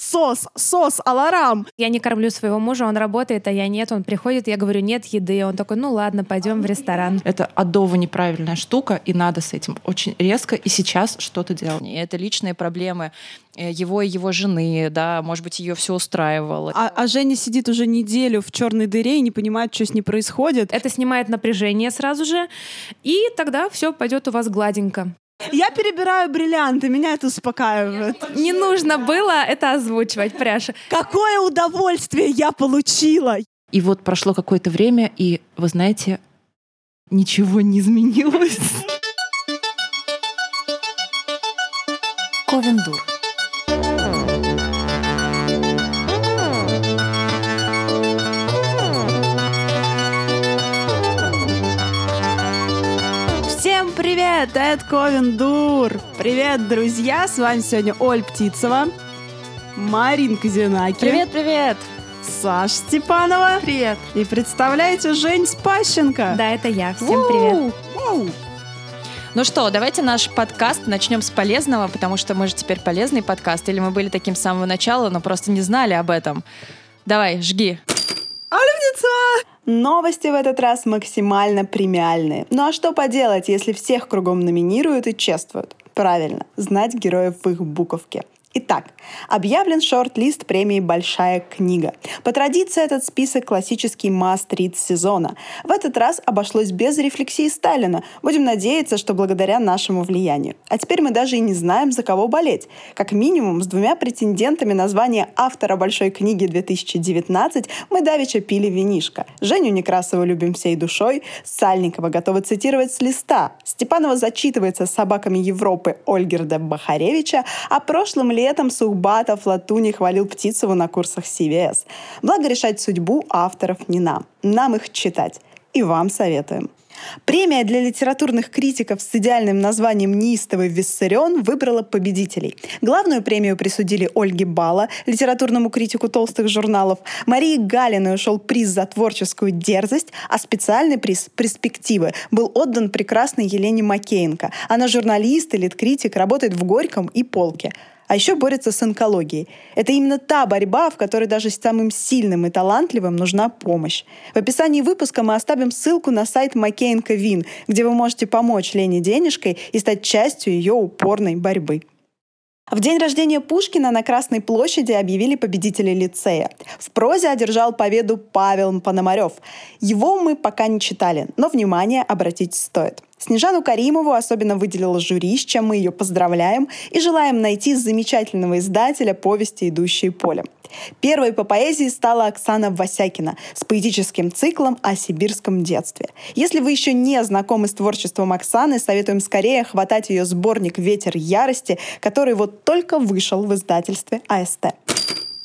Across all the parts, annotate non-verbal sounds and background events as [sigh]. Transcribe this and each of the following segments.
сос, сос, аларам. Я не кормлю своего мужа, он работает, а я нет. Он приходит, я говорю, нет еды. Он такой, ну ладно, пойдем в ресторан. Это адово неправильная штука, и надо с этим очень резко и сейчас что-то делать. И это личные проблемы э, его и его жены, да, может быть, ее все устраивало. А, а Женя сидит уже неделю в черной дыре и не понимает, что с ней происходит. Это снимает напряжение сразу же, и тогда все пойдет у вас гладенько. Я перебираю бриллианты, меня это успокаивает. Не нужно было это озвучивать, Пряша. Какое удовольствие я получила! И вот прошло какое-то время, и, вы знаете, ничего не изменилось. Ковендур. Привет! Это Ковендур! Привет, друзья! С вами сегодня Оль Птицева, Маринка Зинаки. Привет, привет! Саш Степанова. Привет. И представляете, Жень Спащенко. Да, это я. Всем привет. Воу! Ну что, давайте наш подкаст начнем с полезного, потому что мы же теперь полезный подкаст, или мы были таким с самого начала, но просто не знали об этом. Давай, жги. Новости в этот раз максимально премиальные. Ну а что поделать, если всех кругом номинируют и чествуют? Правильно, знать героев в их буковке. Итак, объявлен шорт-лист премии «Большая книга». По традиции этот список классический маст-рид сезона. В этот раз обошлось без рефлексии Сталина. Будем надеяться, что благодаря нашему влиянию. А теперь мы даже и не знаем, за кого болеть. Как минимум, с двумя претендентами на звание автора «Большой книги 2019» мы давеча пили винишко. Женю Некрасову любим всей душой, Сальникова готова цитировать с листа, Степанова зачитывается с собаками Европы Ольгерда Бахаревича, а прошлым летом Сухбатов Латуни хвалил Птицеву на курсах CVS. Благо решать судьбу авторов не нам. Нам их читать. И вам советуем. Премия для литературных критиков с идеальным названием «Неистовый Виссарион» выбрала победителей. Главную премию присудили Ольге Бала, литературному критику толстых журналов. Марии Галиной ушел приз за творческую дерзость, а специальный приз «Перспективы» был отдан прекрасной Елене Макеенко. Она журналист и литкритик, работает в Горьком и Полке а еще борется с онкологией. Это именно та борьба, в которой даже самым сильным и талантливым нужна помощь. В описании выпуска мы оставим ссылку на сайт Маккейнка Вин, где вы можете помочь Лене денежкой и стать частью ее упорной борьбы. В день рождения Пушкина на Красной площади объявили победителей лицея. В прозе одержал победу Павел Пономарев. Его мы пока не читали, но внимание обратить стоит. Снежану Каримову особенно выделила жюри, с чем мы ее поздравляем и желаем найти замечательного издателя повести «Идущие полем». Первой по поэзии стала Оксана Васякина с поэтическим циклом о сибирском детстве. Если вы еще не знакомы с творчеством Оксаны, советуем скорее хватать ее сборник «Ветер ярости», который вот только вышел в издательстве АСТ.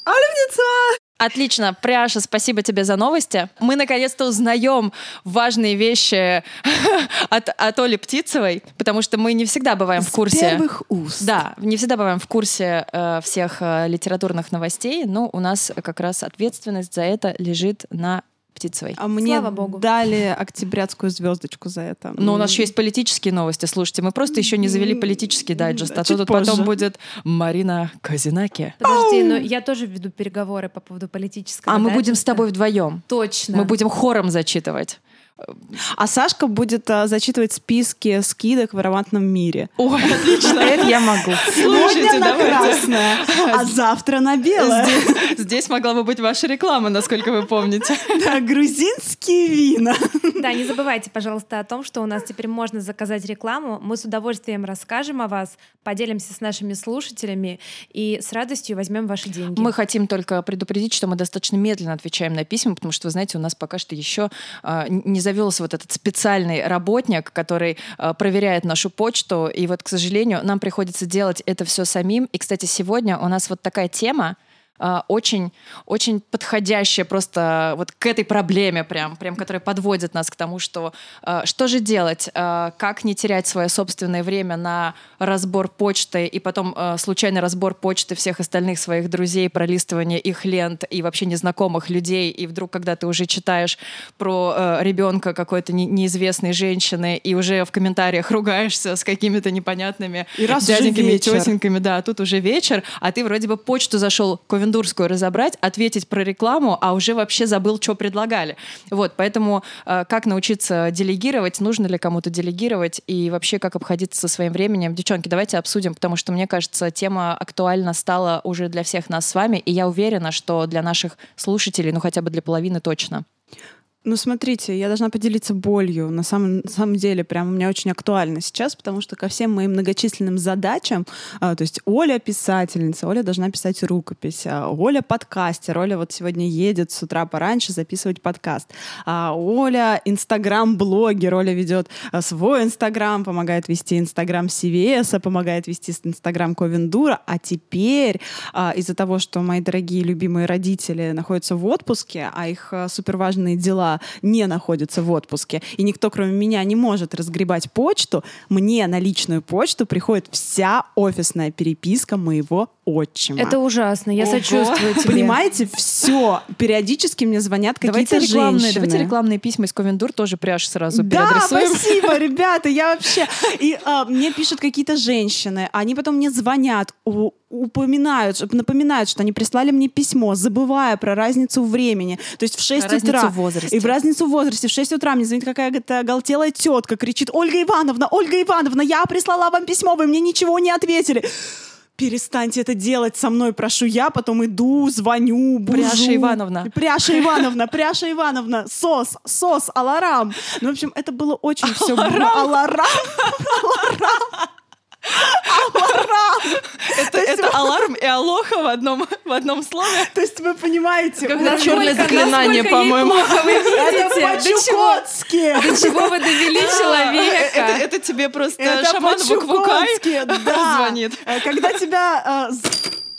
Альвница! Отлично, Пряша, спасибо тебе за новости. Мы наконец-то узнаем важные вещи [laughs] от, от Оли Птицевой, потому что мы не всегда бываем в курсе. С первых уст. Да, не всегда бываем в курсе э, всех э, литературных новостей, но у нас как раз ответственность за это лежит на Птицевой. А мне Слава богу. дали октябрятскую звездочку за это. Но у нас еще есть политические новости. Слушайте, мы просто еще не завели политический дайджест, а то тут позже. потом будет Марина Казинаки. Подожди, но я тоже веду переговоры по поводу политического. А мы будем с тобой вдвоем. Точно. Мы будем хором зачитывать. А Сашка будет а, зачитывать списки скидок в ароматном мире. Ой, [laughs] отлично. Это я могу. Сегодня на красное, а завтра на белое. Здесь, здесь могла бы быть ваша реклама, насколько вы помните. [laughs] Да, грузинские вина. Да, не забывайте, пожалуйста, о том, что у нас теперь можно заказать рекламу. Мы с удовольствием расскажем о вас, поделимся с нашими слушателями и с радостью возьмем ваши деньги. Мы хотим только предупредить, что мы достаточно медленно отвечаем на письма, потому что, вы знаете, у нас пока что еще а, не завелся вот этот специальный работник, который а, проверяет нашу почту. И вот, к сожалению, нам приходится делать это все самим. И, кстати, сегодня у нас вот такая тема. А, очень, очень подходящая просто вот к этой проблеме прям, прям, которая подводит нас к тому, что а, что же делать, а, как не терять свое собственное время на разбор почты и потом случайный разбор почты всех остальных своих друзей, пролистывание их лент и вообще незнакомых людей, и вдруг, когда ты уже читаешь про ребенка какой-то неизвестной женщины и уже в комментариях ругаешься с какими-то непонятными и раз дяденьками и тетеньками, да, тут уже вечер, а ты вроде бы почту зашел Ковендурскую разобрать, ответить про рекламу, а уже вообще забыл, что предлагали. Вот, поэтому э, как научиться делегировать, нужно ли кому-то делегировать и вообще как обходиться со своим временем. Девчонки, давайте обсудим, потому что мне кажется, тема актуальна стала уже для всех нас с вами, и я уверена, что для наших слушателей, ну хотя бы для половины точно. Ну, смотрите, я должна поделиться болью. На самом, на самом деле, прям у меня очень актуально сейчас, потому что ко всем моим многочисленным задачам, а, то есть Оля писательница, Оля должна писать рукопись, а, Оля подкастер, Оля вот сегодня едет с утра пораньше записывать подкаст, а, Оля инстаграм-блогер, Оля ведет а, свой инстаграм, помогает вести инстаграм CVS, помогает вести инстаграм Ковендура, а теперь а, из-за того, что мои дорогие любимые родители находятся в отпуске, а их а, суперважные дела не находится в отпуске, и никто, кроме меня, не может разгребать почту, мне на личную почту приходит вся офисная переписка моего отчима. Это ужасно, я Ого. сочувствую тебе. Понимаете, все. Периодически мне звонят какие-то рекламные, женщины. Давайте рекламные письма из Ковендур тоже пряж сразу Да, спасибо, [laughs] ребята, я вообще... И а, мне пишут какие-то женщины, они потом мне звонят, упоминают, напоминают, что они прислали мне письмо, забывая про разницу времени. То есть в 6 разницу утра. В возрасте. И в разницу в возрасте. В 6 утра мне звонит какая-то оголтелая тетка, кричит, Ольга Ивановна, Ольга Ивановна, я прислала вам письмо, вы мне ничего не ответили перестаньте это делать со мной, прошу я, потом иду, звоню, бужу. Пряша Ивановна. Пряша [laughs] Ивановна, Пряша Ивановна, сос, сос, аларам. Ну, в общем, это было очень все... Аларам? Аларам. [laughs] Аларам! Это, это аларм и алоха в одном, в одном слове. То есть вы понимаете... Когда черное заклинание, по-моему. Это по-чукотски! До чего вы довели человека? Это тебе просто шаман Буквукай [laughs] звонит. Э, когда тебя э,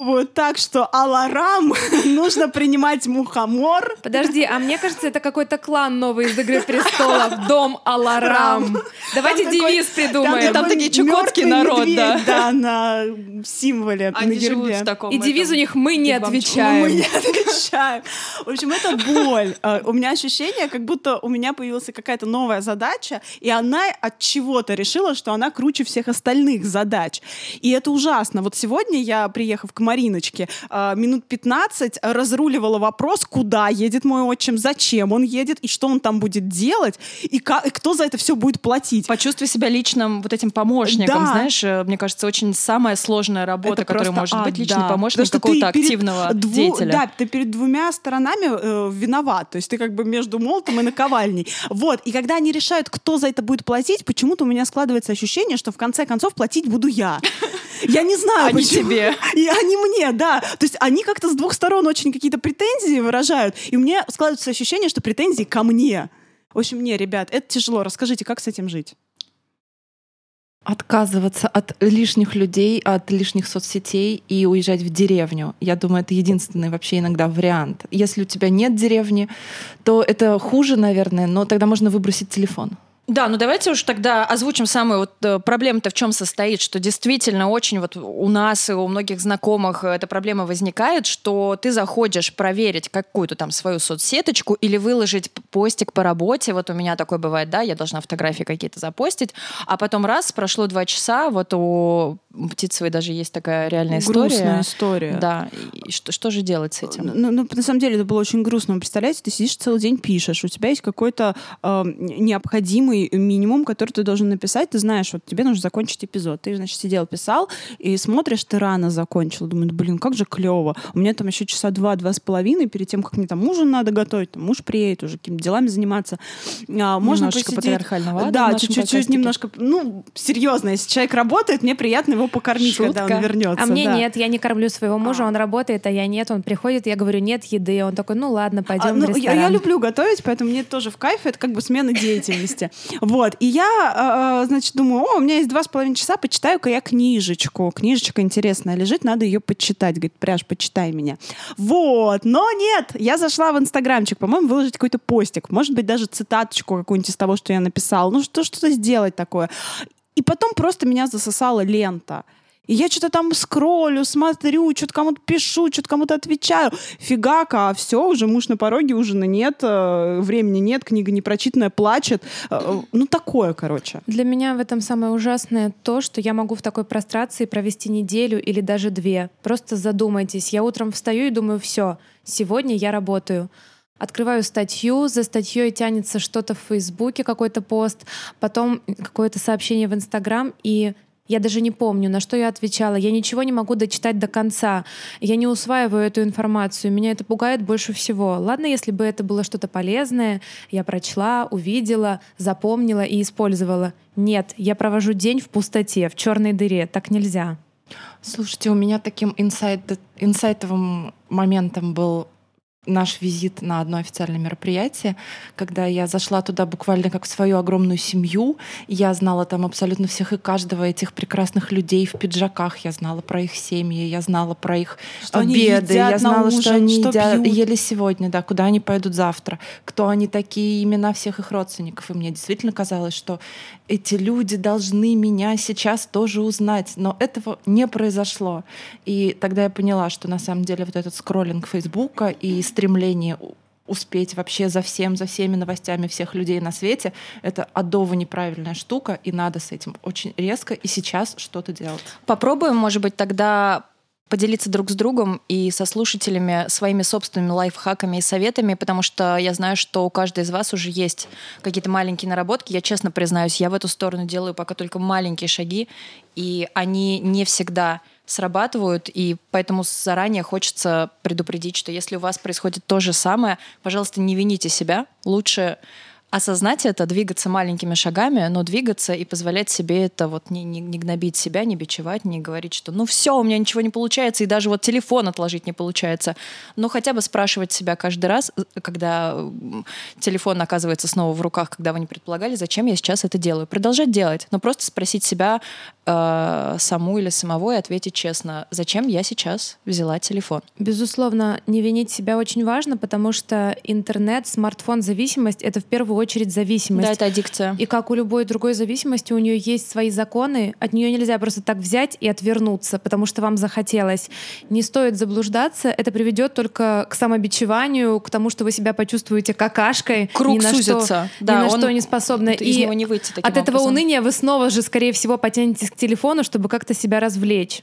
вот так, что Аларам [laughs] нужно принимать мухомор. Подожди, а мне кажется, это какой-то клан новый из «Игры престолов». Дом Аларам. Давайте девиз придумаем. Там такие чукотский народ, да. Да, на символе, Они живут в таком И девиз у них «Мы не отвечаем». Мы не отвечаем. В общем, это боль. А, у меня ощущение, как будто у меня появилась какая-то новая задача, и она от чего-то решила, что она круче всех остальных задач. И это ужасно. Вот сегодня я, приехав к Мариночке, а, минут 15 разруливала вопрос, куда едет мой отчим, зачем он едет, и что он там будет делать, и, как, и кто за это все будет платить. Почувствуй себя личным вот этим помощником, да. знаешь, э, мне кажется, очень самая сложная работа, это которая может быть, личный да. помощник какого-то активного дву... деятеля. Да, ты перед двумя сторонами э, виноват, то есть ты как бы между молотом и наковальней. Вот, и когда они решают, кто за это будет платить, почему-то у меня складывается ощущение, что в конце концов платить буду я. Я не знаю, [laughs] они почему. тебе. И они мне, да. То есть они как-то с двух сторон очень какие-то претензии выражают, и меня складывается ощущение, что претензии ко мне. В общем, не, ребят, это тяжело. Расскажите, как с этим жить? Отказываться от лишних людей, от лишних соцсетей и уезжать в деревню. Я думаю, это единственный вообще иногда вариант. Если у тебя нет деревни, то это хуже, наверное, но тогда можно выбросить телефон. Да, ну давайте уж тогда озвучим самую вот э, проблему-то в чем состоит, что действительно очень вот у нас и у многих знакомых эта проблема возникает, что ты заходишь проверить какую-то там свою соцсеточку или выложить постик по работе, вот у меня такое бывает, да, я должна фотографии какие-то запостить, а потом раз, прошло два часа, вот у Птицевой даже есть такая реальная история. Грустная история. Да, и что, что же делать с этим? Ну, ну, на самом деле это было очень грустно. Представляете, ты сидишь целый день пишешь, у тебя есть какой-то э, необходимый минимум, который ты должен написать. Ты знаешь, вот тебе нужно закончить эпизод. Ты, значит, сидел, писал, и смотришь, ты рано закончил. Думаю, блин, как же клево. У меня там еще часа два, два с половиной, перед тем, как мне там ужин надо готовить, там муж приедет уже какими-то делами заниматься. А, можно Немножечко посидеть. патриархального Да, чуть-чуть немножко, ну, серьезно, если человек работает, мне приятно его покормить, Шутка. когда он вернется. А мне да. нет, я не кормлю своего мужа, а. он работает, а я нет, он приходит, я говорю, нет еды, он такой, ну ладно, пойдем а, ну, в ресторан. Я, я люблю готовить, поэтому мне тоже в кайф, это как бы смена деятельности. [laughs] Вот, и я, э, значит, думаю, о, у меня есть два с половиной часа, почитаю-ка я книжечку. Книжечка интересная лежит, надо ее почитать. Говорит, пряж, почитай меня. Вот, но нет, я зашла в Инстаграмчик, по-моему, выложить какой-то постик, может быть, даже цитаточку какую-нибудь из того, что я написала. Ну, что, что-то сделать такое. И потом просто меня засосала лента. И я что-то там скроллю, смотрю, что-то кому-то пишу, что-то кому-то отвечаю. Фигака, а все, уже муж на пороге, ужина нет, э, времени нет, книга непрочитанная, плачет. Э, э, ну, такое, короче. Для меня в этом самое ужасное то, что я могу в такой прострации провести неделю или даже две. Просто задумайтесь. Я утром встаю и думаю, все, сегодня я работаю. Открываю статью, за статьей тянется что-то в Фейсбуке, какой-то пост, потом какое-то сообщение в Инстаграм, и я даже не помню, на что я отвечала. Я ничего не могу дочитать до конца. Я не усваиваю эту информацию. Меня это пугает больше всего. Ладно, если бы это было что-то полезное, я прочла, увидела, запомнила и использовала. Нет, я провожу день в пустоте, в черной дыре. Так нельзя. Слушайте, у меня таким инсайт, инсайтовым моментом был наш визит на одно официальное мероприятие, когда я зашла туда буквально как в свою огромную семью. Я знала там абсолютно всех и каждого этих прекрасных людей в пиджаках. Я знала про их семьи, я знала про их что обеды, я знала, ужин, что они что едят, ели сегодня, да, куда они пойдут завтра, кто они такие, имена всех их родственников. И мне действительно казалось, что эти люди должны меня сейчас тоже узнать. Но этого не произошло. И тогда я поняла, что на самом деле вот этот скроллинг Фейсбука и стремление успеть вообще за всем, за всеми новостями всех людей на свете, это адово неправильная штука, и надо с этим очень резко и сейчас что-то делать. Попробуем, может быть, тогда поделиться друг с другом и со слушателями своими собственными лайфхаками и советами, потому что я знаю, что у каждой из вас уже есть какие-то маленькие наработки. Я честно признаюсь, я в эту сторону делаю пока только маленькие шаги, и они не всегда срабатывают, и поэтому заранее хочется предупредить, что если у вас происходит то же самое, пожалуйста, не вините себя, лучше осознать это, двигаться маленькими шагами, но двигаться и позволять себе это вот не, не, не гнобить себя, не бичевать, не говорить, что ну все, у меня ничего не получается, и даже вот телефон отложить не получается. Но хотя бы спрашивать себя каждый раз, э, когда телефон оказывается снова в руках, когда вы не предполагали, зачем я сейчас это делаю. Продолжать делать, но просто спросить себя э, саму или самого и ответить честно, зачем я сейчас взяла телефон. Безусловно, не винить себя очень важно, потому что интернет, смартфон, зависимость — это в первую очередь зависимость. Да, это аддикция. И как у любой другой зависимости, у нее есть свои законы, от нее нельзя просто так взять и отвернуться, потому что вам захотелось. Не стоит заблуждаться, это приведет только к самобичеванию, к тому, что вы себя почувствуете какашкой. Круг ни на сузится. Что, да, ни на что не способны. Из и него не выйти от этого образом. уныния вы снова же, скорее всего, потянетесь телефону, чтобы как-то себя развлечь.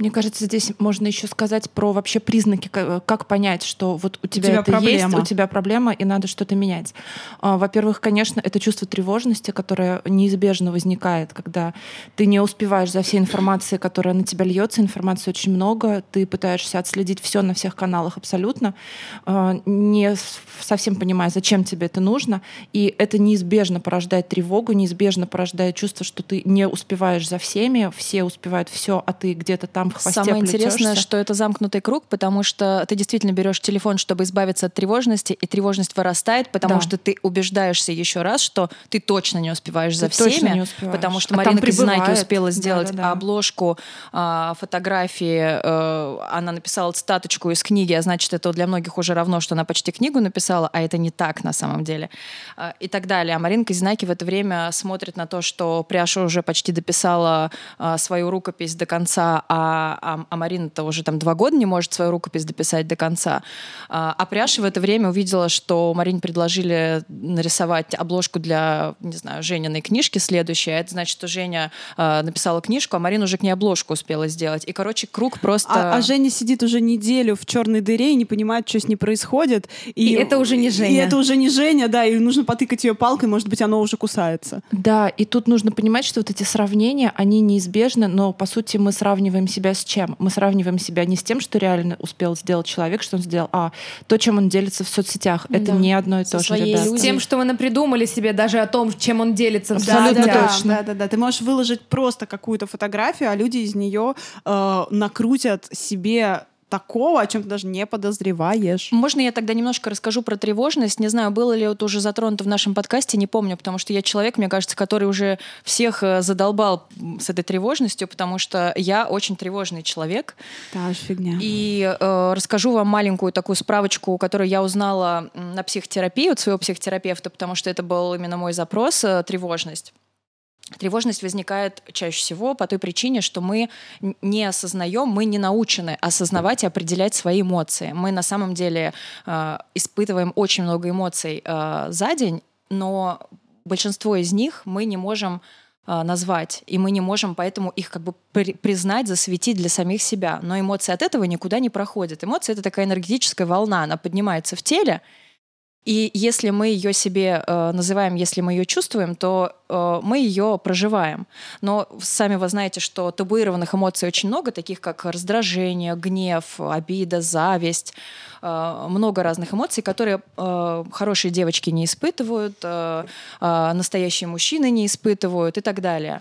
Мне кажется, здесь можно еще сказать про вообще признаки, как понять, что вот у тебя, у тебя это проблема. есть, у тебя проблема, и надо что-то менять. А, во-первых, конечно, это чувство тревожности, которое неизбежно возникает, когда ты не успеваешь за всей информацией, которая на тебя льется. Информации очень много, ты пытаешься отследить все на всех каналах абсолютно, а, не совсем понимая, зачем тебе это нужно. И это неизбежно порождает тревогу, неизбежно порождает чувство, что ты не успеваешь за всеми, все успевают все, а ты где-то там в хвосте Самое плетешься. интересное, что это замкнутый круг, потому что ты действительно берешь телефон, чтобы избавиться от тревожности, и тревожность вырастает, потому да. что ты убеждаешься еще раз, что ты точно не успеваешь ты за всеми, потому что а Марина Казинаки успела сделать да, да, да. обложку э, фотографии, э, она написала статочку из книги, а значит, это для многих уже равно, что она почти книгу написала, а это не так на самом деле, э, и так далее. А Марина Казинаки в это время смотрит на то, что Пряша уже почти дописала э, свою рукопись до конца, а а, а, Марина-то уже там два года не может свою рукопись дописать до конца. А, а Пряша в это время увидела, что Марине предложили нарисовать обложку для, не знаю, Жениной книжки следующей. А это значит, что Женя а, написала книжку, а Марина уже к ней обложку успела сделать. И, короче, круг просто... А, а Женя сидит уже неделю в черной дыре и не понимает, что с ней происходит. И, и это уже не Женя. И это уже не Женя, да, и нужно потыкать ее палкой, может быть, оно уже кусается. Да, и тут нужно понимать, что вот эти сравнения, они неизбежны, но, по сути, мы сравниваем себя себя с чем? Мы сравниваем себя не с тем, что реально успел сделать человек, что он сделал, а то, чем он делится в соцсетях. Это да. не одно и то же, ребята. С тем, что вы напридумали себе даже о том, чем он делится Абсолютно в соцсетях. точно. Да, да, да. Ты можешь выложить просто какую-то фотографию, а люди из нее э, накрутят себе такого, о чем ты даже не подозреваешь. Можно я тогда немножко расскажу про тревожность? Не знаю, было ли это уже затронуто в нашем подкасте, не помню, потому что я человек, мне кажется, который уже всех э, задолбал с этой тревожностью, потому что я очень тревожный человек. Же фигня. И э, расскажу вам маленькую такую справочку, которую я узнала на психотерапии от своего психотерапевта, потому что это был именно мой запрос э, тревожность. Тревожность возникает чаще всего по той причине, что мы не осознаем, мы не научены осознавать и определять свои эмоции. Мы на самом деле э, испытываем очень много эмоций э, за день, но большинство из них мы не можем э, назвать, и мы не можем поэтому их как бы при признать, засветить для самих себя. Но эмоции от этого никуда не проходят. Эмоции — это такая энергетическая волна, она поднимается в теле, и если мы ее себе э, называем, если мы ее чувствуем, то э, мы ее проживаем. Но сами вы знаете, что табуированных эмоций очень много, таких как раздражение, гнев, обида, зависть, э, много разных эмоций, которые э, хорошие девочки не испытывают, э, э, настоящие мужчины не испытывают и так далее.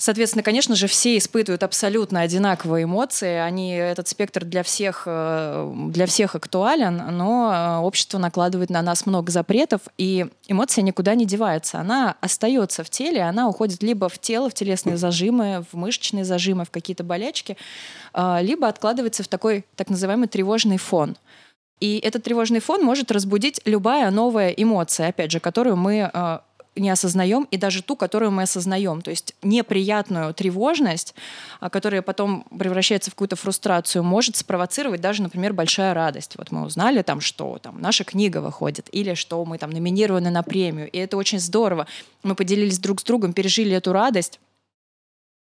Соответственно, конечно же, все испытывают абсолютно одинаковые эмоции. Они, этот спектр для всех, э, для всех актуален, но э, общество накладывает на нас много запретов, и эмоция никуда не девается. Она остается в теле, она уходит либо в тело, в телесные зажимы, в мышечные зажимы, в какие-то болячки, э, либо откладывается в такой так называемый тревожный фон. И этот тревожный фон может разбудить любая новая эмоция, опять же, которую мы не осознаем, и даже ту, которую мы осознаем. То есть неприятную тревожность, а, которая потом превращается в какую-то фрустрацию, может спровоцировать даже, например, большая радость. Вот мы узнали там, что там наша книга выходит, или что мы там номинированы на премию, и это очень здорово. Мы поделились друг с другом, пережили эту радость,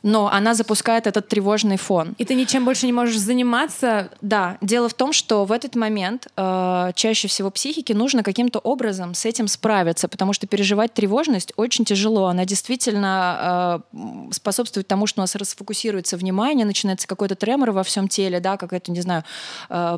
но она запускает этот тревожный фон. И ты ничем больше не можешь заниматься. Да, дело в том, что в этот момент э, чаще всего психике нужно каким-то образом с этим справиться, потому что переживать тревожность очень тяжело. Она действительно э, способствует тому, что у нас расфокусируется внимание, начинается какой-то тремор во всем теле, да, какая-то, не знаю, э,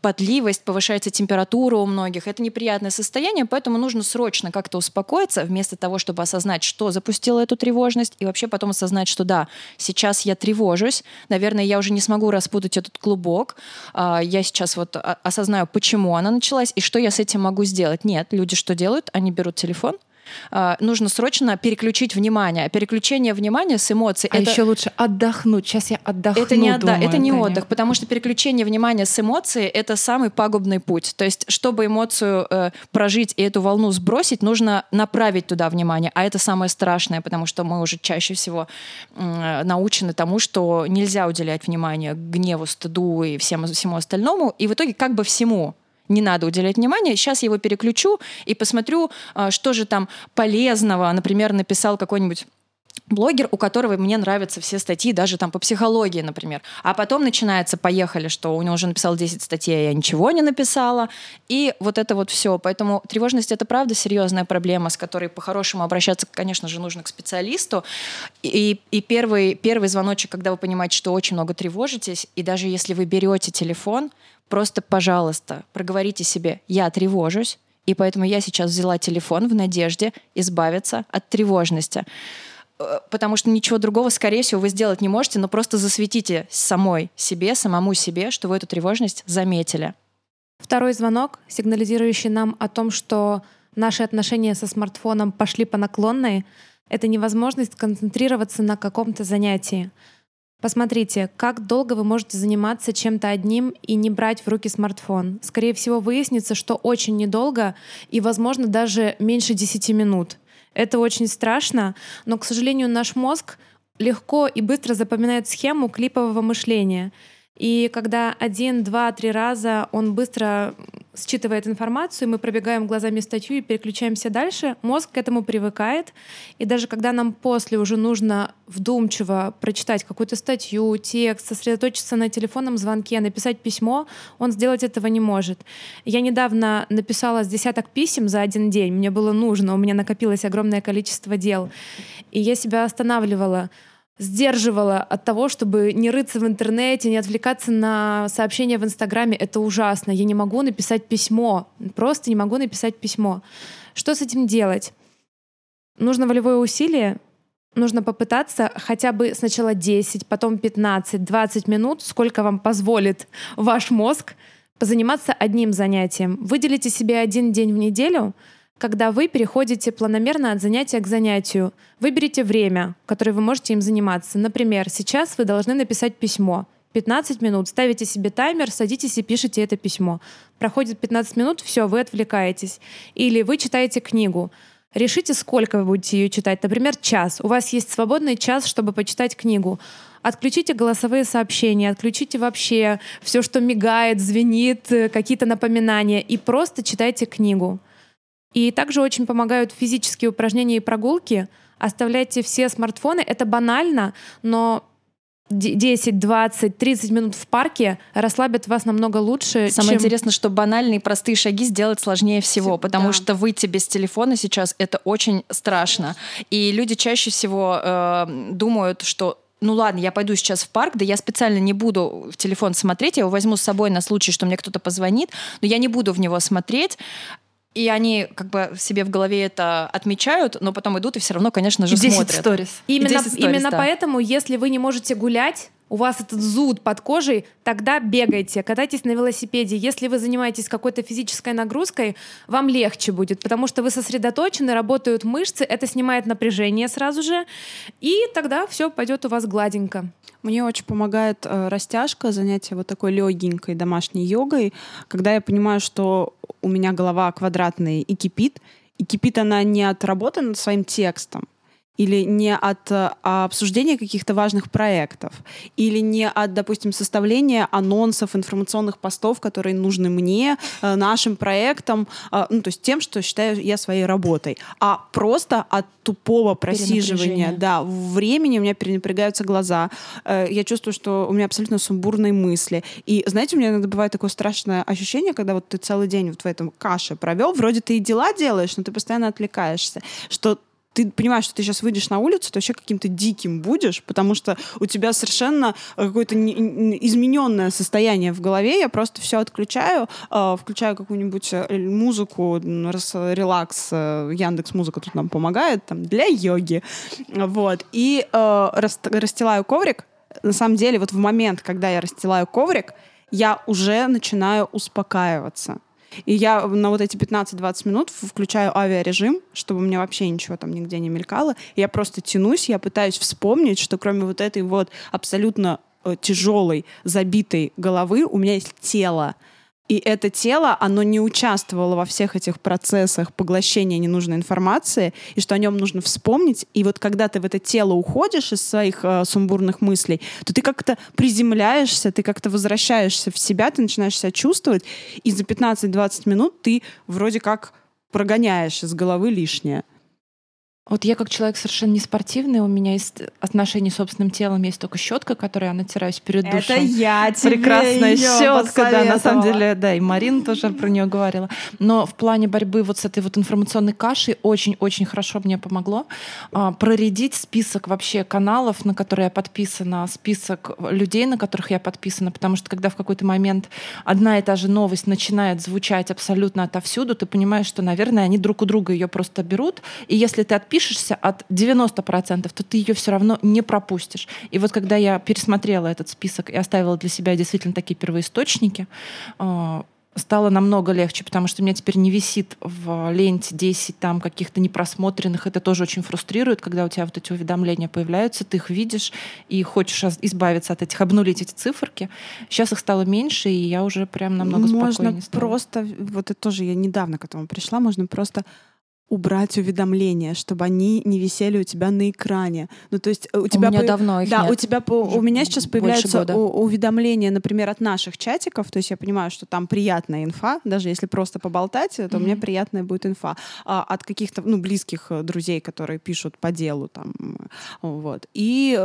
потливость, повышается температура у многих. Это неприятное состояние, поэтому нужно срочно как-то успокоиться, вместо того, чтобы осознать, что запустило эту тревожность, и вообще потом осознать, что да, сейчас я тревожусь, наверное, я уже не смогу распутать этот клубок, а, я сейчас вот осознаю, почему она началась и что я с этим могу сделать. Нет, люди что делают? Они берут телефон, нужно срочно переключить внимание. Переключение внимания с эмоций. А это... еще лучше отдохнуть. Сейчас я отдохну. Это не, отда... думаю, это не да, отдых, потому что переключение внимания с эмоций — это самый пагубный путь. То есть, чтобы эмоцию э, прожить и эту волну сбросить, нужно направить туда внимание. А это самое страшное, потому что мы уже чаще всего э, научены тому, что нельзя уделять внимание гневу, стыду и всем, всему остальному. И в итоге как бы всему не надо уделять внимание. Сейчас я его переключу и посмотрю, а, что же там полезного, например, написал какой-нибудь блогер, у которого мне нравятся все статьи, даже там по психологии, например. А потом начинается «поехали», что у него уже написал 10 статей, а я ничего не написала. И вот это вот все. Поэтому тревожность — это правда серьезная проблема, с которой по-хорошему обращаться, конечно же, нужно к специалисту. И, и первый, первый звоночек, когда вы понимаете, что очень много тревожитесь, и даже если вы берете телефон, просто, пожалуйста, проговорите себе «я тревожусь», и поэтому я сейчас взяла телефон в надежде избавиться от тревожности. Э, потому что ничего другого, скорее всего, вы сделать не можете, но просто засветите самой себе, самому себе, что вы эту тревожность заметили. Второй звонок, сигнализирующий нам о том, что наши отношения со смартфоном пошли по наклонной, это невозможность концентрироваться на каком-то занятии. Посмотрите, как долго вы можете заниматься чем-то одним и не брать в руки смартфон. Скорее всего, выяснится, что очень недолго и, возможно, даже меньше 10 минут. Это очень страшно, но, к сожалению, наш мозг легко и быстро запоминает схему клипового мышления — и когда один, два, три раза он быстро считывает информацию, мы пробегаем глазами статью и переключаемся дальше, мозг к этому привыкает. И даже когда нам после уже нужно вдумчиво прочитать какую-то статью, текст, сосредоточиться на телефонном звонке, написать письмо, он сделать этого не может. Я недавно написала с десяток писем за один день. Мне было нужно, у меня накопилось огромное количество дел. И я себя останавливала сдерживала от того, чтобы не рыться в интернете, не отвлекаться на сообщения в Инстаграме. Это ужасно. Я не могу написать письмо. Просто не могу написать письмо. Что с этим делать? Нужно волевое усилие, нужно попытаться хотя бы сначала 10, потом 15, 20 минут, сколько вам позволит ваш мозг, позаниматься одним занятием. Выделите себе один день в неделю, когда вы переходите планомерно от занятия к занятию. Выберите время, которое вы можете им заниматься. Например, сейчас вы должны написать письмо. 15 минут, ставите себе таймер, садитесь и пишете это письмо. Проходит 15 минут, все, вы отвлекаетесь. Или вы читаете книгу. Решите, сколько вы будете ее читать. Например, час. У вас есть свободный час, чтобы почитать книгу. Отключите голосовые сообщения, отключите вообще все, что мигает, звенит, э, какие-то напоминания, и просто читайте книгу. И также очень помогают физические упражнения и прогулки. Оставляйте все смартфоны. Это банально, но 10, 20, 30 минут в парке расслабят вас намного лучше. Самое чем... интересное, что банальные простые шаги сделать сложнее всего, потому Да. что выйти без телефона сейчас это очень страшно. И люди чаще всего э, думают, что ну ладно, я пойду сейчас в парк, да я специально не буду в телефон смотреть, я его возьму с собой на случай, что мне кто-то позвонит, но я не буду в него смотреть. И они как бы себе в голове это отмечают, но потом идут и все равно, конечно же, 10 смотрят. сторис. Именно, 10 stories, именно да. поэтому, если вы не можете гулять, у вас этот зуд под кожей, тогда бегайте, катайтесь на велосипеде. Если вы занимаетесь какой-то физической нагрузкой, вам легче будет, потому что вы сосредоточены, работают мышцы, это снимает напряжение сразу же, и тогда все пойдет у вас гладенько. Мне очень помогает э, растяжка, занятие вот такой легенькой домашней йогой, когда я понимаю, что у меня голова квадратная и кипит, и кипит она не от работы над своим текстом, или не от э, обсуждения каких-то важных проектов, или не от, допустим, составления анонсов, информационных постов, которые нужны мне, э, нашим проектам, э, ну, то есть тем, что считаю я своей работой, а просто от тупого просиживания, да, времени у меня перенапрягаются глаза, я чувствую, что у меня абсолютно сумбурные мысли. И знаете, у меня иногда бывает такое страшное ощущение, когда вот ты целый день вот в этом каше провел, вроде ты и дела делаешь, но ты постоянно отвлекаешься, что ты понимаешь, что ты сейчас выйдешь на улицу, ты вообще каким-то диким будешь, потому что у тебя совершенно э, какое-то не- не- измененное состояние в голове. Я просто все отключаю, э, включаю какую-нибудь э, музыку, релакс, Яндекс Музыка тут нам помогает, там, для йоги. Вот. И э, рас- расстилаю коврик. На самом деле, вот в момент, когда я расстилаю коврик, я уже начинаю успокаиваться. И я на вот эти 15-20 минут включаю авиарежим, чтобы у меня вообще ничего там нигде не мелькало. Я просто тянусь, я пытаюсь вспомнить, что кроме вот этой вот абсолютно э, тяжелой, забитой головы у меня есть тело. И это тело, оно не участвовало во всех этих процессах поглощения ненужной информации, и что о нем нужно вспомнить. И вот когда ты в это тело уходишь из своих э, сумбурных мыслей, то ты как-то приземляешься, ты как-то возвращаешься в себя, ты начинаешь себя чувствовать, и за 15-20 минут ты вроде как прогоняешь из головы лишнее. Вот я как человек совершенно не спортивный, у меня есть отношения с собственным телом, есть только щетка, которой я натираюсь перед душем. я Прекрасная щетка, да, на самом деле, да, и Марина тоже про нее говорила. Но в плане борьбы вот с этой вот информационной кашей очень-очень хорошо мне помогло а, проредить список вообще каналов, на которые я подписана, список людей, на которых я подписана, потому что когда в какой-то момент одна и та же новость начинает звучать абсолютно отовсюду, ты понимаешь, что, наверное, они друг у друга ее просто берут, и если ты отпишешься от 90%, то ты ее все равно не пропустишь. И вот когда я пересмотрела этот список и оставила для себя действительно такие первоисточники, э, стало намного легче, потому что у меня теперь не висит в ленте 10 там каких-то непросмотренных. Это тоже очень фрустрирует, когда у тебя вот эти уведомления появляются, ты их видишь и хочешь избавиться от этих, обнулить эти циферки. Сейчас их стало меньше, и я уже прям намного можно спокойнее стала. просто, вот это тоже я недавно к этому пришла, можно просто убрать уведомления, чтобы они не висели у тебя на экране. Ну, то есть э, у тебя... меня по- давно их Да, нет. у тебя по- у меня сейчас появляются у- уведомления, например, от наших чатиков, то есть я понимаю, что там приятная инфа, даже если просто поболтать, то у меня приятная будет инфа. А от каких-то, ну, близких э, друзей, которые пишут по делу там, э, вот. И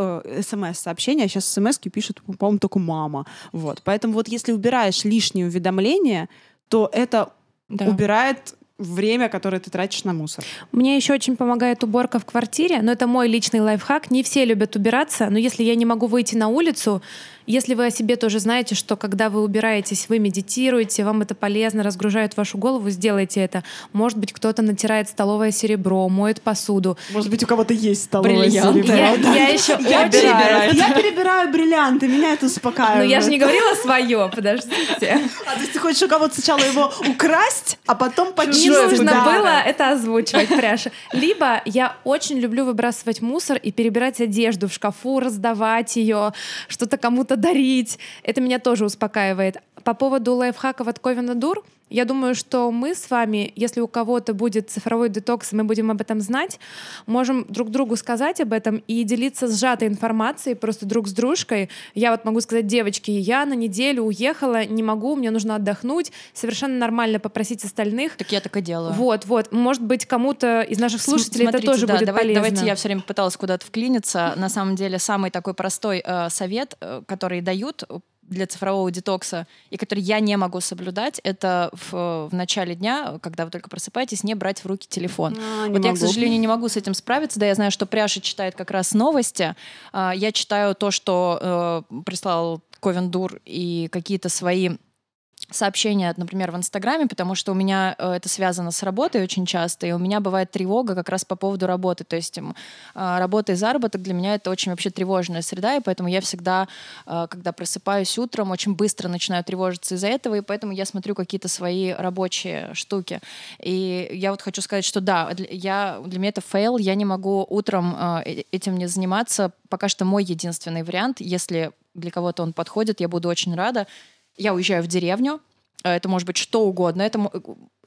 смс-сообщения, а сейчас смс пишут, по-моему, только мама. Вот. Поэтому вот если убираешь лишние уведомления, то это Да. убирает время, которое ты тратишь на мусор. Мне еще очень помогает уборка в квартире, но это мой личный лайфхак. Не все любят убираться, но если я не могу выйти на улицу, Если вы о себе тоже знаете, что когда вы убираетесь, вы медитируете, вам это полезно, разгружает вашу голову, сделайте это. Может быть, кто-то натирает столовое серебро, моет посуду. Может быть, у кого-то есть столовое Бриллианты. серебро. Я, да. я еще Я перебираю, я перебираю бриллианты, меня это Но успокаивает. я же не говорила свое, подождите. А, то есть ты хочешь у кого-то сначала его украсть, а потом по Не нужно да. было это озвучивать, Пряша. Либо я очень люблю выбрасывать мусор и перебирать одежду в шкафу, раздавать ее, что-то кому-то дарить. Это меня тоже успокаивает. По поводу лайфхаков от Ковина Дур, я думаю, что мы с вами, если у кого-то будет цифровой детокс, мы будем об этом знать, можем друг другу сказать об этом и делиться сжатой информацией просто друг с дружкой. Я вот могу сказать, девочки, я на неделю уехала, не могу, мне нужно отдохнуть. Совершенно нормально попросить остальных. Так я так и делаю. Вот, вот. Может быть, кому-то из наших слушателей это Смотрите, тоже да, будет давай- полезно. Давайте я все время пыталась куда-то вклиниться. На самом деле самый такой простой э, совет, э, который дают для цифрового детокса и который я не могу соблюдать, это в, в начале дня, когда вы только просыпаетесь, не брать в руки телефон. А, вот я, к могу. сожалению, не могу с этим справиться. Да, я знаю, что Пряша читает как раз новости. А, Я читаю то, что э, прислал Ковендур и какие-то свои сообщения, например, в Инстаграме, потому что у меня э, это связано с работой очень часто, и у меня бывает тревога как раз по поводу работы. То есть э, работа и заработок для меня это очень вообще тревожная среда, и поэтому я всегда, э, когда просыпаюсь утром, очень быстро начинаю тревожиться из-за этого, и поэтому я смотрю какие-то свои рабочие штуки. И я вот хочу сказать, что да, я, для меня это fail, я не могу утром э- этим не заниматься. Пока что мой единственный вариант, если для кого-то он подходит, я буду очень рада. Я уезжаю в деревню, э, это может быть что угодно. Это,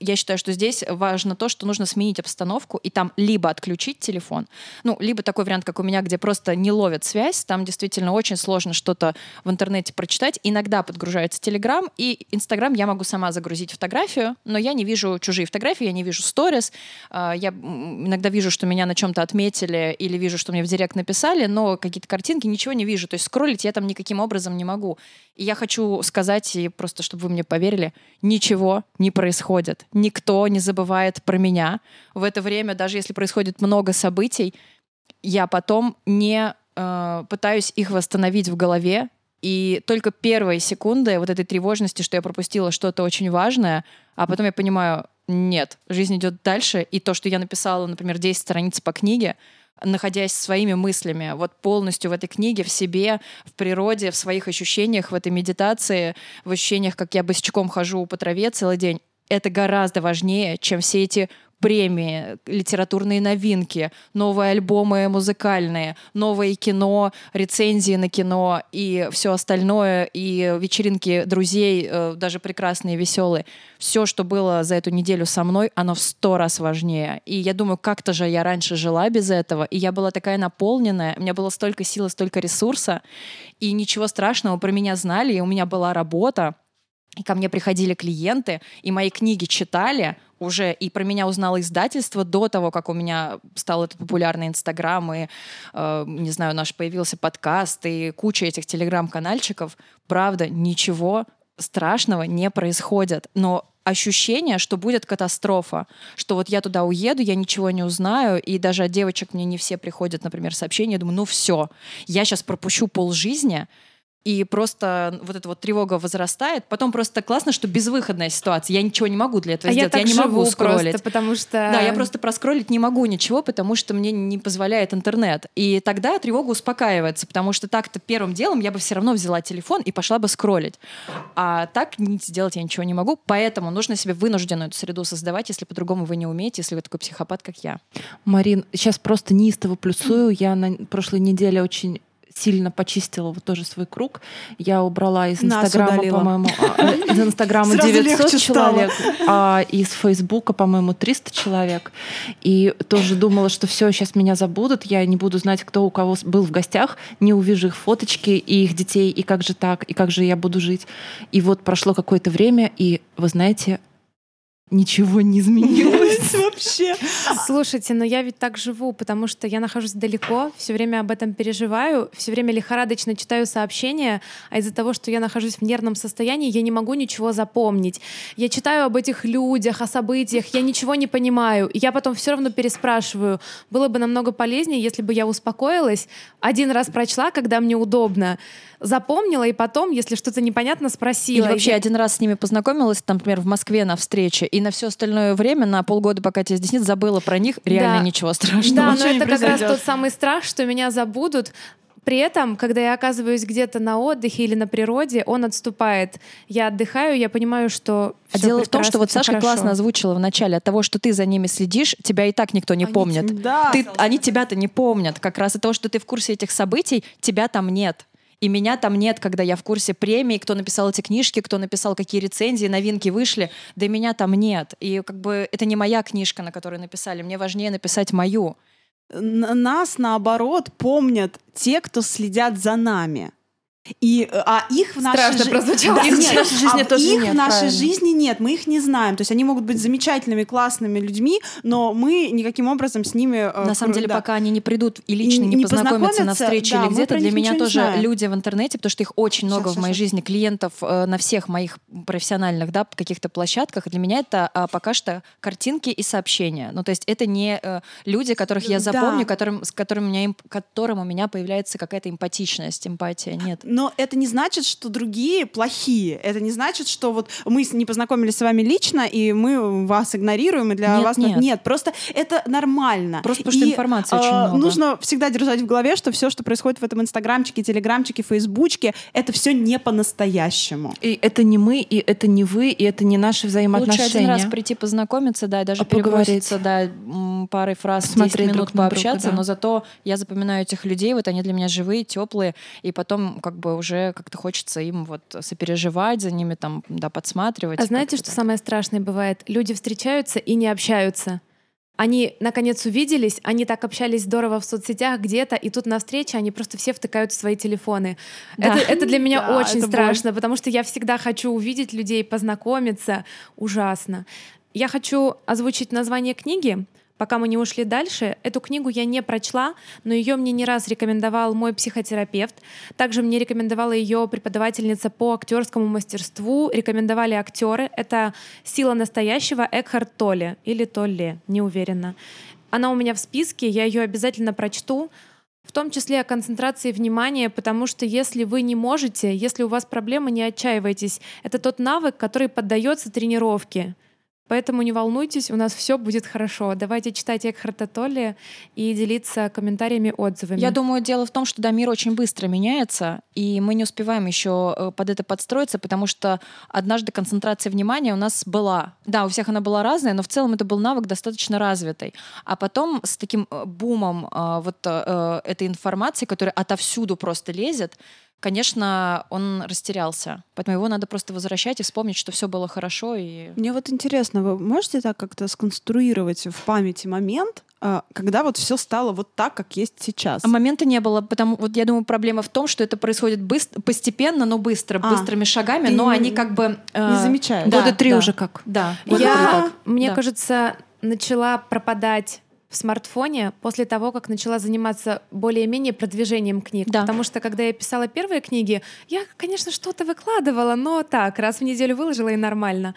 я считаю, что здесь важно то, что нужно сменить обстановку и там либо отключить телефон, ну, либо такой вариант, как у меня, где просто не ловят связь, там действительно очень сложно что-то в интернете прочитать. Иногда подгружается Телеграм, и Инстаграм я могу сама загрузить фотографию, но я не вижу чужие фотографии, я не вижу сторис. А, Я иногда вижу, что меня на чем-то отметили, или вижу, что мне в директ написали, но какие-то картинки, ничего не вижу. То есть скроллить я там никаким образом не могу. И я хочу сказать, и просто чтобы вы мне поверили, ничего не происходит. Никто не забывает про меня. В это время, даже если происходит много событий, я потом не э, пытаюсь их восстановить в голове. И только первые секунды вот этой тревожности, что я пропустила что-то очень важное, а потом я понимаю, нет, жизнь идет дальше, и то, что я написала, например, 10 страниц по книге, находясь своими мыслями, вот полностью в этой книге, в себе, в природе, в своих ощущениях, в этой медитации, в ощущениях, как я босичком хожу по траве целый день, это гораздо важнее, чем все эти премии, литературные новинки, новые альбомы музыкальные, новое кино, рецензии на кино и все остальное, и вечеринки друзей, э, даже прекрасные, веселые. Все, что было за эту неделю со мной, оно в сто раз важнее. И я думаю, как-то же я раньше жила без этого, и я была такая наполненная, у меня было столько силы, столько ресурса, и ничего страшного про меня знали, и у меня была работа, и ко мне приходили клиенты, и мои книги читали уже, и про меня узнало издательство до того, как у меня стал этот популярный Инстаграм, и, э, не знаю, наш появился подкаст, и куча этих телеграм-канальчиков. Правда, ничего страшного не происходит. Но ощущение, что будет катастрофа, что вот я туда уеду, я ничего не узнаю, и даже от девочек мне не все приходят, например, сообщения, я думаю, ну все, я сейчас пропущу полжизни, и просто вот эта вот тревога возрастает. Потом просто классно, что безвыходная ситуация. Я ничего не могу для этого а я сделать. так я не живу могу скроллить. просто, потому что... Да, я просто проскроллить не могу ничего, потому что мне не позволяет интернет. И тогда тревога успокаивается, потому что так-то первым делом я бы все равно взяла телефон и пошла бы скроллить. А так не сделать я ничего не могу, поэтому нужно себе вынужденную эту среду создавать, если по-другому вы не умеете, если вы такой психопат, как я. Марин, сейчас просто неистово плюсую. Я на прошлой неделе очень сильно почистила вот тоже свой круг. Я убрала из Инстаграма, по-моему, а, [laughs] из Инстаграма Сразу 900 легче стало. человек, а из Фейсбука, по-моему, 300 человек. И тоже думала, что все, сейчас меня забудут, я не буду знать, кто у кого был в гостях, не увижу их фоточки и их детей, и как же так, и как же я буду жить. И вот прошло какое-то время, и вы знаете, ничего не [laughs] изменилось. [laughs] вообще. Слушайте, но я ведь так живу, потому что я нахожусь далеко, все время об этом переживаю, все время лихорадочно читаю сообщения, а из-за того, что я нахожусь в нервном состоянии, я не могу ничего запомнить. Я читаю об этих людях, о событиях, я ничего не понимаю. И я потом все равно переспрашиваю. Было бы намного полезнее, если бы я успокоилась, один раз прочла, когда мне удобно, запомнила, и потом, если что-то непонятно, спросила. Или вообще Я- один раз с ними познакомилась, там, например, в Москве на встрече, и на все остальное время, на полгода, пока тебя здесь нет, забыла про них, реально Да. ничего страшного. Да, но это как раз тот самый страх, что меня забудут. При этом, когда я оказываюсь где-то на отдыхе или на природе, он отступает. Я отдыхаю, я понимаю, что А дело в том, что вот Саша хорошо. классно озвучила в начале, от того, что ты за ними следишь, тебя и так никто не помнит. Да. Ты, они тебя-то не помнят. Как раз от того, что ты в курсе этих событий, тебя там нет. И меня там нет, когда я в курсе премий, кто написал эти книжки, кто написал какие рецензии, новинки вышли. Да меня там нет. И как бы это не моя книжка, на которую написали. Мне важнее написать мою. Нас, наоборот, помнят те, кто следят за нами. И, э, а их в нашей Страшно жи- прозвучало. Да, Их в нет, нашей жизни а тоже их нет, в нашей правильно. жизни нет, мы их не знаем. То есть они могут быть замечательными, классными людьми, но мы никаким образом с ними... э, На самом деле, да. пока они не придут и лично не, не познакомятся на встрече да, или где-то, для меня тоже знаем. люди в интернете, потому что их очень много Щас, в моей щас, жизни, клиентов э, на всех моих профессиональных, да, каких-то площадках. Для меня это а, пока что картинки и сообщения. Ну, то есть это не э, люди, которых я Да. запомню, которым, с которым у меня, им- которым у меня появляется какая-то эмпатичность, эмпатия. Нет. Но это не значит, что другие плохие. Это не значит, что вот мы не познакомились с вами лично, и мы вас игнорируем, и для Нет, вас... нет. Нет, просто это нормально. Просто потому что И, информации очень э, много. Нужно всегда держать в голове, что все, что происходит в этом инстаграмчике, телеграмчике, фейсбучке, это все не по-настоящему. И это не мы, и это не вы, и это не наши Лучше взаимоотношения. один раз прийти познакомиться, да, и даже А переброситься, да, парой фраз, 10 Посмотреть минут друг на друга, пообщаться, да. но зато я запоминаю этих людей, вот они для меня живые, теплые, и потом как бы уже как-то хочется им вот сопереживать за ними, там, да, подсматривать. А знаете, что самое страшное бывает? Люди встречаются и не общаются. Они наконец увиделись, они так общались здорово в соцсетях где-то, и тут на встрече они просто все втыкают в свои телефоны. Да. Это, это для меня [laughs] Да, очень страшно, потому что я всегда хочу увидеть людей, познакомиться. Ужасно. Я хочу озвучить название книги. Пока мы не ушли дальше, эту книгу я не прочла, но ее мне не раз рекомендовал мой психотерапевт. Также мне рекомендовала ее преподавательница по актерскому мастерству, рекомендовали актеры. Это «Сила настоящего» Экхарт Толле или Толле, не уверена. Она у меня в списке, я ее обязательно прочту. В том числе о концентрации внимания, потому что если вы не можете, если у вас проблемы, не отчаивайтесь. Это тот навык, который поддается тренировке. Поэтому не волнуйтесь, у нас все будет хорошо. Давайте читать Экхарта Толли и делиться комментариями, отзывами. Я думаю, дело в том, что да, мир очень быстро меняется, и мы не успеваем еще э, под это подстроиться, потому что однажды концентрация внимания у нас была. Да, у всех она была разная, но в целом это был навык достаточно развитый. А потом с таким э, бумом э, вот этой информации, которая отовсюду просто лезет, конечно, он растерялся. Поэтому его надо просто возвращать и вспомнить, что все было хорошо. И... Мне вот интересно, вы можете так как-то сконструировать в памяти момент, а, когда вот все стало вот так, как есть сейчас? А момента не было, потому вот я думаю, проблема в том, что это происходит быстро, постепенно, но быстро, А, быстрыми шагами, но они как бы э, не замечаешь. да, Года три да, уже как. Да. Вот я, так. мне Да. кажется, начала пропадать в смартфоне после того, как начала заниматься более-менее продвижением книг. Да. Потому что, когда я писала первые книги, я, конечно, что-то выкладывала, но так, раз в неделю выложила и нормально.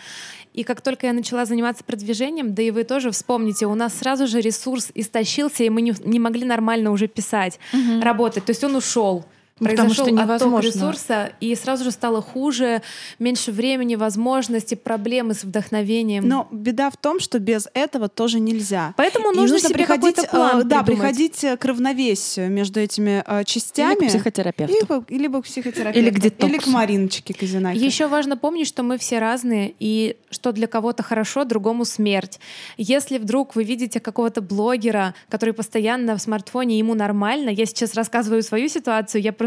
И как только я начала заниматься продвижением, да и вы тоже вспомните, у нас сразу же ресурс истощился, и мы не, не могли нормально уже писать, работать. То есть он ушел. Потому Произошел что отток невозможно. ресурса, и сразу же стало хуже, меньше времени, возможностей, проблемы с вдохновением. Но беда в том, что без этого тоже нельзя. Поэтому И нужно, себе приходить, план э, да, приходить э, к равновесию между этими э, Или частями. к психотерапевту. Либо, либо к психотерапевту. Или к детоксу. Или к Мариночке Казинаке. Еще важно помнить, что мы все разные, и что для кого-то хорошо, другому смерть. Если вдруг вы видите какого-то блогера, который постоянно в смартфоне, ему нормально, я сейчас рассказываю свою ситуацию, я просто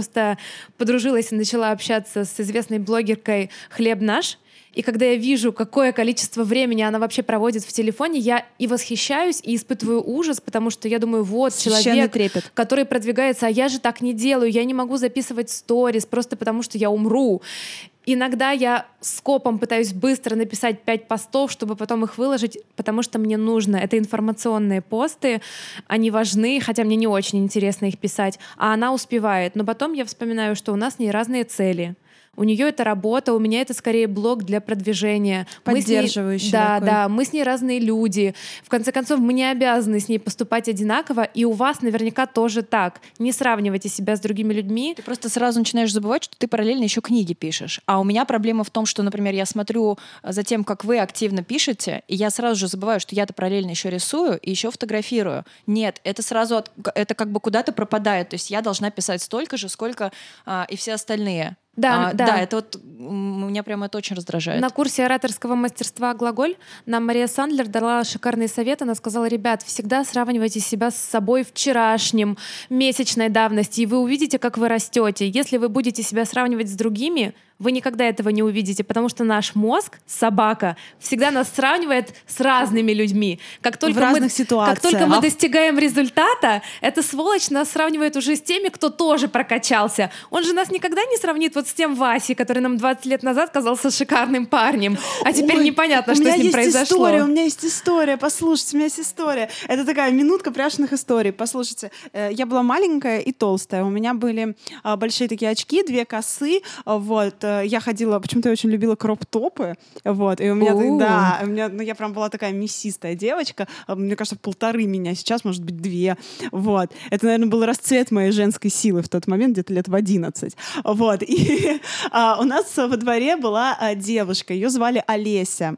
подружилась и начала общаться с известной блогеркой «Хлеб наш», И когда я вижу, какое количество времени она вообще проводит в телефоне, я и восхищаюсь, и испытываю ужас, потому что я думаю, вот Священный человек, трепет. который продвигается, а я же так не делаю, я не могу записывать сторис просто потому, что я умру. Иногда я скопом пытаюсь быстро написать пять постов, чтобы потом их выложить, потому что мне нужно. Это информационные посты, они важны, хотя мне не очень интересно их писать, а она успевает. Но потом я вспоминаю, что у нас с ней разные цели. У нее это работа, у меня это скорее блог для продвижения. Мы с ней- Поддерживающий Да, такой. да, мы с ней разные люди. В конце концов, мы не обязаны с ней поступать одинаково, и у вас наверняка тоже так. Не сравнивайте себя с другими людьми. Ты просто сразу начинаешь забывать, что ты параллельно еще книги пишешь. А у меня проблема в том, что, например, я смотрю за тем, как вы активно пишете, и я сразу же забываю, что я-то параллельно еще рисую и еще фотографирую. Нет, это сразу от- это как бы куда-то пропадает. То есть я должна писать столько же, сколько а, и все остальные. Да, А, да. это вот меня прямо это очень раздражает. На курсе ораторского мастерства «Глаголь» нам Мария Сандлер дала шикарный совет. Она сказала, ребят, всегда сравнивайте себя с собой вчерашним, месячной давности, и вы увидите, как вы растете. Если вы будете себя сравнивать с другими, вы никогда этого не увидите, потому что наш мозг, собака, всегда нас сравнивает с разными людьми. Как только, разных мы, ситуациях. как только мы А в- достигаем результата, эта сволочь нас сравнивает уже с теми, кто тоже прокачался. Он же нас никогда не сравнит вот с тем Васей, который нам 20 лет назад казался шикарным парнем, а теперь Ой, непонятно, у что меня с ним есть произошло. История, у меня есть история, послушайте, у меня есть история. Это такая минутка пряшных историй. Послушайте, э, я была маленькая и толстая. У меня были а, большие такие очки, две косы. Вот, я ходила, почему-то я очень любила кроп-топы. Вот, и у меня, У. да, у меня, ну, я прям была такая мясистая девочка. а, Мне кажется, полторы меня сейчас, может быть, две. Вот. Это, наверное, был расцвет моей женской силы в тот момент, где-то лет в 11. Вот. И [laughs] а, у нас во дворе была а, девушка, ее звали Олеся.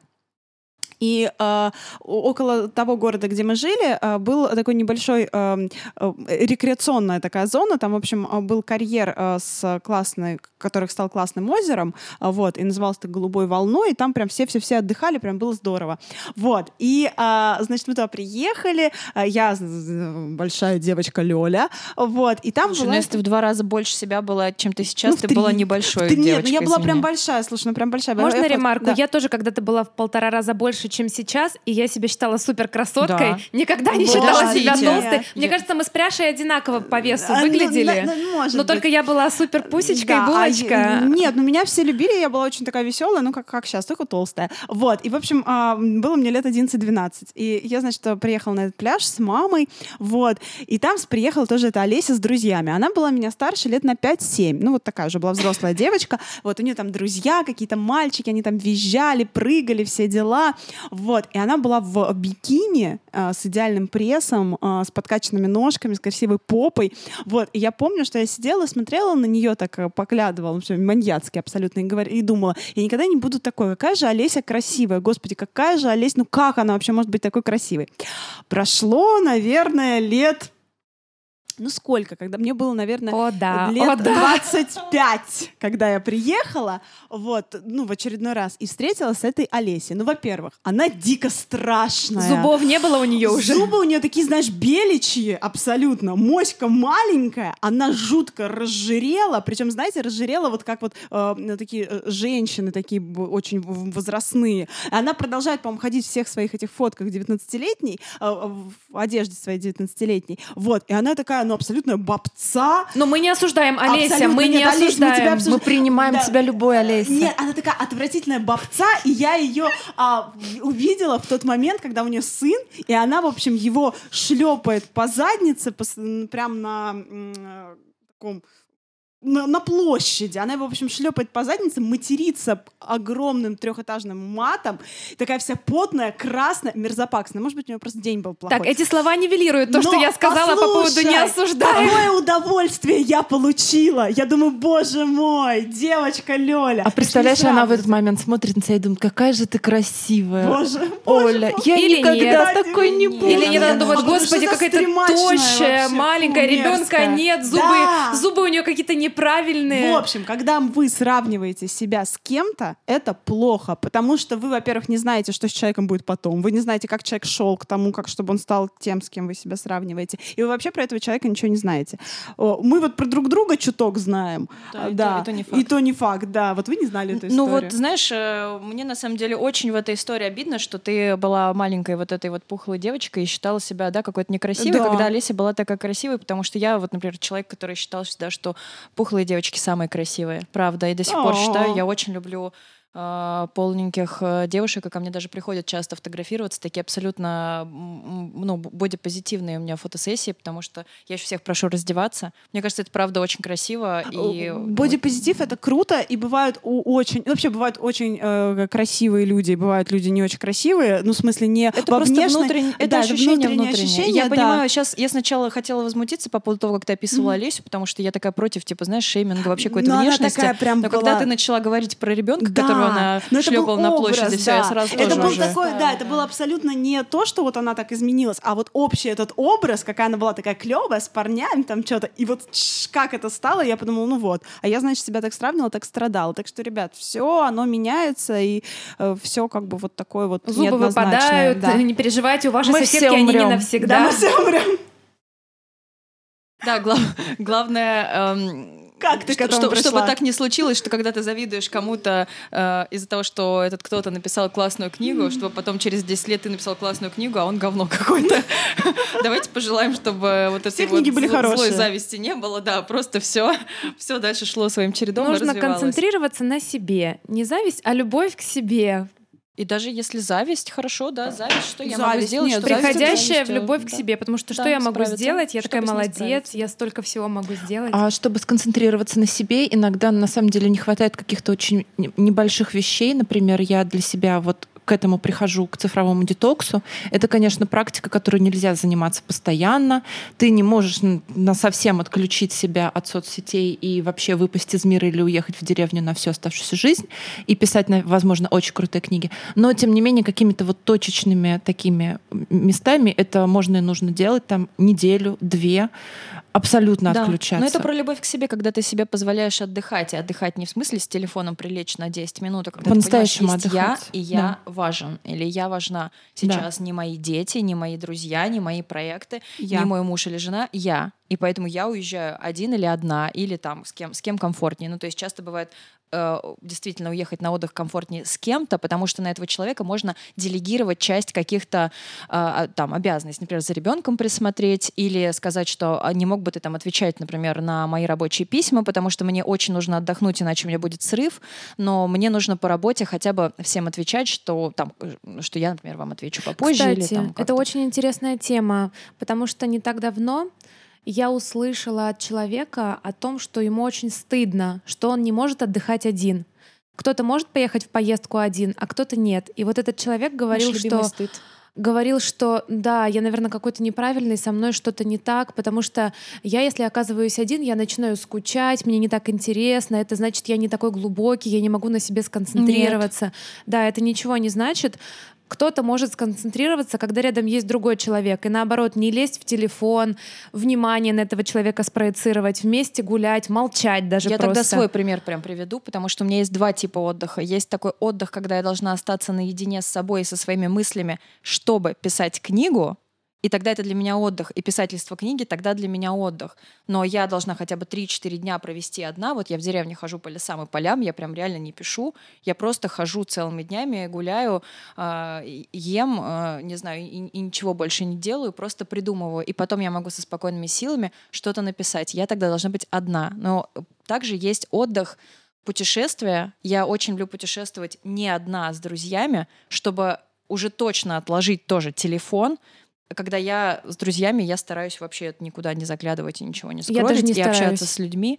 И э, около того города, где мы жили, э, был такой небольшой э, э, рекреационная такая зона. Там, в общем, был карьер э, с классной, который стал классным озером, э, вот, и назывался так «Голубой волной», и там прям все-все-все отдыхали, прям было здорово. Вот, и, э, значит, мы туда приехали, э, я большая девочка Лёля, вот, и там Слушай, была... ну если ты в два раза больше себя была, чем ты сейчас, Ну, ты три. была небольшой Ты- Нет, девочкой. ну я была извини. прям большая, слушай, ну прям большая. Можно Я ремарку? да. Я тоже когда-то была в полтора раза больше, чем сейчас, и я себя считала супер красоткой. Да. Никогда не Вот. считала себя Подождите. толстой. Мне Я- кажется, мы с Пряшей одинаково по весу А, ну, выглядели. ну, может Но быть. только я была супер пусечка Да, и булочка. а я- нет, ну меня все любили, я была очень такая веселая, ну как, как сейчас, только толстая. Вот, и, в общем, а, было мне лет 11-12. И я, значит, приехала на этот пляж с мамой, вот, и там с- приехала тоже эта Олеся с друзьями. Она была меня старше лет на 5-7, ну вот такая уже была взрослая девочка. Вот, у нее там друзья, какие-то мальчики, они там визжали, прыгали, все дела. Вот, и она была в бикини а, с идеальным прессом, а, с подкачанными ножками, с красивой попой. Вот, и я помню, что я сидела, смотрела на нее, так э, поглядывала, все маньяцки абсолютно, и, говор- и думала, я никогда не буду такой. Какая же Олеся красивая, господи, какая же Олеся, ну как она вообще может быть такой красивой? Прошло, наверное, лет ну сколько, когда мне было, наверное, О, да, лет о, да. 25, когда я приехала, вот, ну, в очередной раз, и встретилась с этой Олесей. Ну, во-первых, она дико страшная. Зубов не было у нее уже. Зубы у нее такие, знаешь, беличьи абсолютно. Моська маленькая, она жутко разжирела. Причем, знаете, разжирела вот как вот э, такие э, женщины, такие очень возрастные. Она продолжает, по-моему, ходить в всех своих этих фотках 19-летней, э, в одежде своей 19-летней. Вот, и она такая, ну, абсолютно бабца. Но мы не осуждаем, Олеся, Абсолютно мы не нет, Олесь, мы тебя осуждаем. обсуждаем. Мы принимаем Да. тебя любой, Олеся. Нет, она такая отвратительная бабца, и я ее а, увидела в тот момент, когда у нее сын, и она, в общем, его шлепает по заднице, м, прям на м, э, таком на, на площади. Она его, в общем, шлепает по заднице, матерится огромным трехэтажным матом. Такая вся потная, красная, мерзопаксная. Может быть, у нее просто день был плохой. Так, эти слова нивелируют то, что Но я сказала по поводу не осуждаем. Какое удовольствие я получила! Я думаю, боже мой, девочка Лёля. А представляешь, она в этот момент смотрит на тебя и думает, какая же ты красивая. Боже, боже Оля, мой. я Или никогда нет. такой не буду. Или не надо А думать, потому господи, что какая-то тощая, вообще, маленькая, ребенка нет, зубы, Да. зубы у нее какие-то неправильные. В общем, когда вы сравниваете себя с кем-то, это плохо, потому что вы, во-первых, не знаете, что с человеком будет потом, вы не знаете, как человек шел к тому, как чтобы он стал тем, с кем вы себя сравниваете, и вы вообще про этого человека ничего не знаете. Мы вот про друг друга чуток знаем, Да, и да, то- и то не факт. и то не факт, да. Вот вы не знали эту Ну историю. вот, знаешь, э, мне на самом деле очень в этой истории обидно, что ты была маленькой вот этой вот пухлой девочкой и считала себя, да, какой-то некрасивой, Да. когда Олеся была такая красивой, потому что я вот, например, человек, который считал всегда, что пухлые девочки самые красивые, правда, и до сих пор считаю, я очень люблю полненьких э, девушек, и ко мне даже приходят часто фотографироваться, такие абсолютно ну, бодипозитивные у меня фотосессии, потому что я еще всех прошу раздеваться. Мне кажется, это правда очень красиво. И Э, Бодипозитив это круто, и бывают очень, вообще бывают очень э, красивые люди, и бывают люди не очень красивые, ну в смысле не Это во просто внешней- внутреннее, это да, ощущение внутреннее внутреннее. ощущение, я да. понимаю, сейчас я сначала хотела возмутиться по поводу того, как ты описывала Олесю, потому что я такая против, типа, знаешь, шейминга вообще какой-то она внешности. такая прям Но была- когда ты начала говорить про ребенка, Да, которого это был шлепала на площади, образ, все, я да. сразу это был уже- такой, да, это было абсолютно не то, что вот она так изменилась, а вот общий этот образ, какая она была такая клевая, с парнями там что-то, и вот как это стало, я подумала, ну вот, а я, значит, себя так сравнивала, так страдала, так что, ребят, все, оно меняется, и все как бы вот такое вот Зубы выпадают, да. не переживайте, у вашей Мы соседки все они не умрем. Да, навсегда. мы все умрем. Да, глав- главное... эм, Как ты к этому что- пришла? Чтобы так не случилось, что когда ты завидуешь кому-то э, из-за того, что этот кто-то написал классную книгу, чтобы потом через 10 лет ты написал классную книгу, а он говно какое-то. [laughs] Давайте пожелаем, чтобы вот Все этой вот книги были злой хорошие. зависти не было, да, просто все, все дальше шло своим чередом Нужно концентрироваться на себе. Не зависть, а любовь к себе. И даже если зависть, хорошо, да, зависть, что я могу сделать, нет, что зависть Приходящая в зависть, любовь к да. себе, потому что что Да, я могу сделать? Я такая молодец, я столько всего могу сделать. А чтобы сконцентрироваться на себе, иногда на самом деле не хватает каких-то очень не- небольших вещей. Например, я для себя вот к этому прихожу, к цифровому детоксу. Это, конечно, практика, которой нельзя заниматься постоянно. Ты не можешь на совсем отключить себя от соцсетей и вообще выпасть из мира или уехать в деревню на всю оставшуюся жизнь и писать, возможно, очень крутые книги. Но, тем не менее, какими-то вот точечными такими местами это можно и нужно делать там неделю, две, абсолютно Да. отключаться. Но это про любовь к себе, когда ты себе позволяешь отдыхать. И отдыхать не в смысле с телефоном прилечь на 10 минут, а когда По-настоящему ты понимаешь, есть отдыхать. я, и я важен. Или я важна. Сейчас не мои дети, не мои друзья, не мои проекты, Я. не мой муж или жена, я. И поэтому я уезжаю один или одна, или там с кем, с кем комфортнее. Ну, то есть часто бывает действительно уехать на отдых комфортнее с кем-то, потому что на этого человека можно делегировать часть каких-то э, там обязанностей, например, за ребенком присмотреть или сказать, что «А не мог бы ты там отвечать, например, на мои рабочие письма, потому что мне очень нужно отдохнуть, иначе у меня будет срыв, но мне нужно по работе хотя бы всем отвечать, что там, э, что я, например, вам отвечу попозже. или Кстати, там это очень интересная тема, потому что не так давно я услышала от человека о том, что ему очень стыдно, что он не может отдыхать один. Кто-то может поехать в поездку один, а кто-то нет. И вот этот человек говорил, что стыд. говорил, что да, я, наверное, какой-то неправильный, со мной что-то не так, потому что я, если оказываюсь один, я начинаю скучать, мне не так интересно, это значит, я не такой глубокий, я не могу на себе сконцентрироваться. Да, это ничего не значит. Кто-то может сконцентрироваться, когда рядом есть другой человек, и наоборот, не лезть в телефон, внимание на этого человека спроецировать, вместе гулять, молчать даже Я просто. тогда свой пример прям приведу, потому что у меня есть два типа отдыха. Есть такой отдых, когда я должна остаться наедине с собой и со своими мыслями, чтобы писать книгу, и тогда это для меня отдых. И писательство книги тогда для меня отдых. Но я должна хотя бы 3-4 дня провести одна. Вот я в деревне хожу по лесам и полям, я прям реально не пишу. Я просто хожу целыми днями, гуляю, и- ем, э, не знаю, и, и ничего больше не делаю, просто придумываю. И потом я могу со спокойными силами что-то написать. Я тогда должна быть одна. Но также есть отдых, путешествия. Я очень люблю путешествовать не одна, а с друзьями, чтобы уже точно отложить тоже телефон. Когда я с друзьями, я стараюсь вообще никуда не заглядывать и ничего не Я скроллить, даже не и общаться стараюсь. с людьми.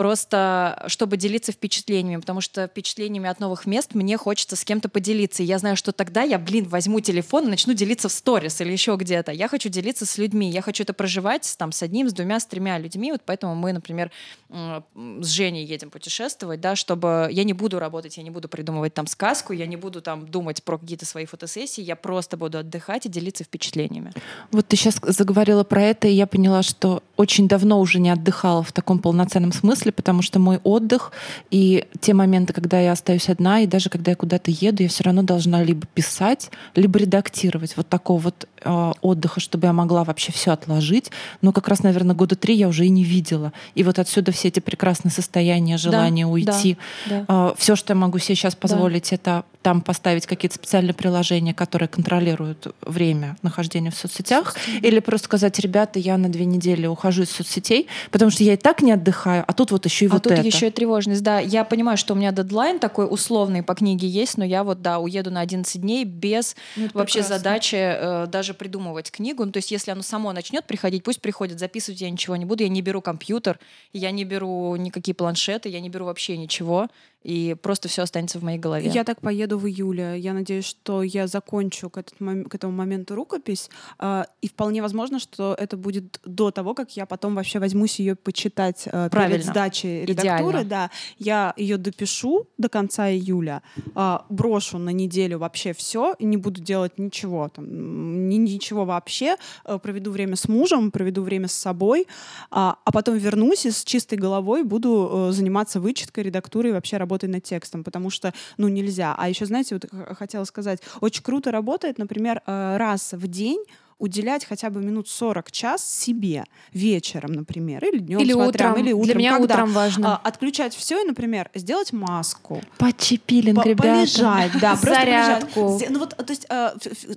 Просто чтобы делиться впечатлениями, потому что впечатлениями от новых мест мне хочется с кем-то поделиться. И я знаю, что тогда я, блин, возьму телефон и начну делиться в сторис или еще где-то. Я хочу делиться с людьми, я хочу это проживать там с одним, с двумя, с тремя людьми. Вот поэтому мы, например, с Женей едем путешествовать, да, чтобы я не буду работать, я не буду придумывать там сказку, я не буду там думать про какие-то свои фотосессии, я просто буду отдыхать и делиться впечатлениями. Вот ты сейчас заговорила про это, и я поняла, что очень давно уже не отдыхала в таком полноценном смысле, потому что мой отдых и те моменты, когда я остаюсь одна, и даже когда я куда-то еду, я все равно должна либо писать, либо редактировать. Вот такого вот э, отдыха, чтобы я могла вообще все отложить. Но как раз, наверное, года три я уже и не видела. И вот отсюда все эти прекрасные состояния, желание да, уйти. Да, да. Э, все, что я могу себе сейчас позволить, да. это там поставить какие-то специальные приложения, которые контролируют время нахождения в соцсетях, Соцсети. или просто сказать, ребята, я на две недели ухожу из соцсетей, потому что я и так не отдыхаю, а тут вот еще и а вот тут это. еще и тревожность, да. Я понимаю, что у меня дедлайн такой условный по книге есть, но я вот, да, уеду на 11 дней без ну, вообще прекрасно. задачи э, даже придумывать книгу. Ну, то есть если оно само начнет приходить, пусть приходит, записывать я ничего не буду, я не беру компьютер, я не беру никакие планшеты, я не беру вообще ничего и просто все останется в моей голове. Я так поеду в июле. Я надеюсь, что я закончу к, этот, к этому моменту рукопись. Э, и вполне возможно, что это будет до того, как я потом вообще возьмусь ее почитать э, перед сдачей редактуры. Да, я ее допишу до конца июля, э, брошу на неделю вообще все, и не буду делать ничего, там, ни, ничего вообще. Э, проведу время с мужем, проведу время с собой, э, а потом вернусь и с чистой головой буду э, заниматься вычеткой, редактурой, вообще работать работой над текстом, потому что, ну, нельзя. А еще, знаете, вот хотела сказать, очень круто работает, например, э, раз в день уделять хотя бы минут 40 час себе вечером, например, или днем, или смотря, утром. или утром. Для меня когда, утром важно. А, отключать все и, например, сделать маску. Почепилинг, ребята. Полежать, да, просто Зарядку. Ну вот, то есть э,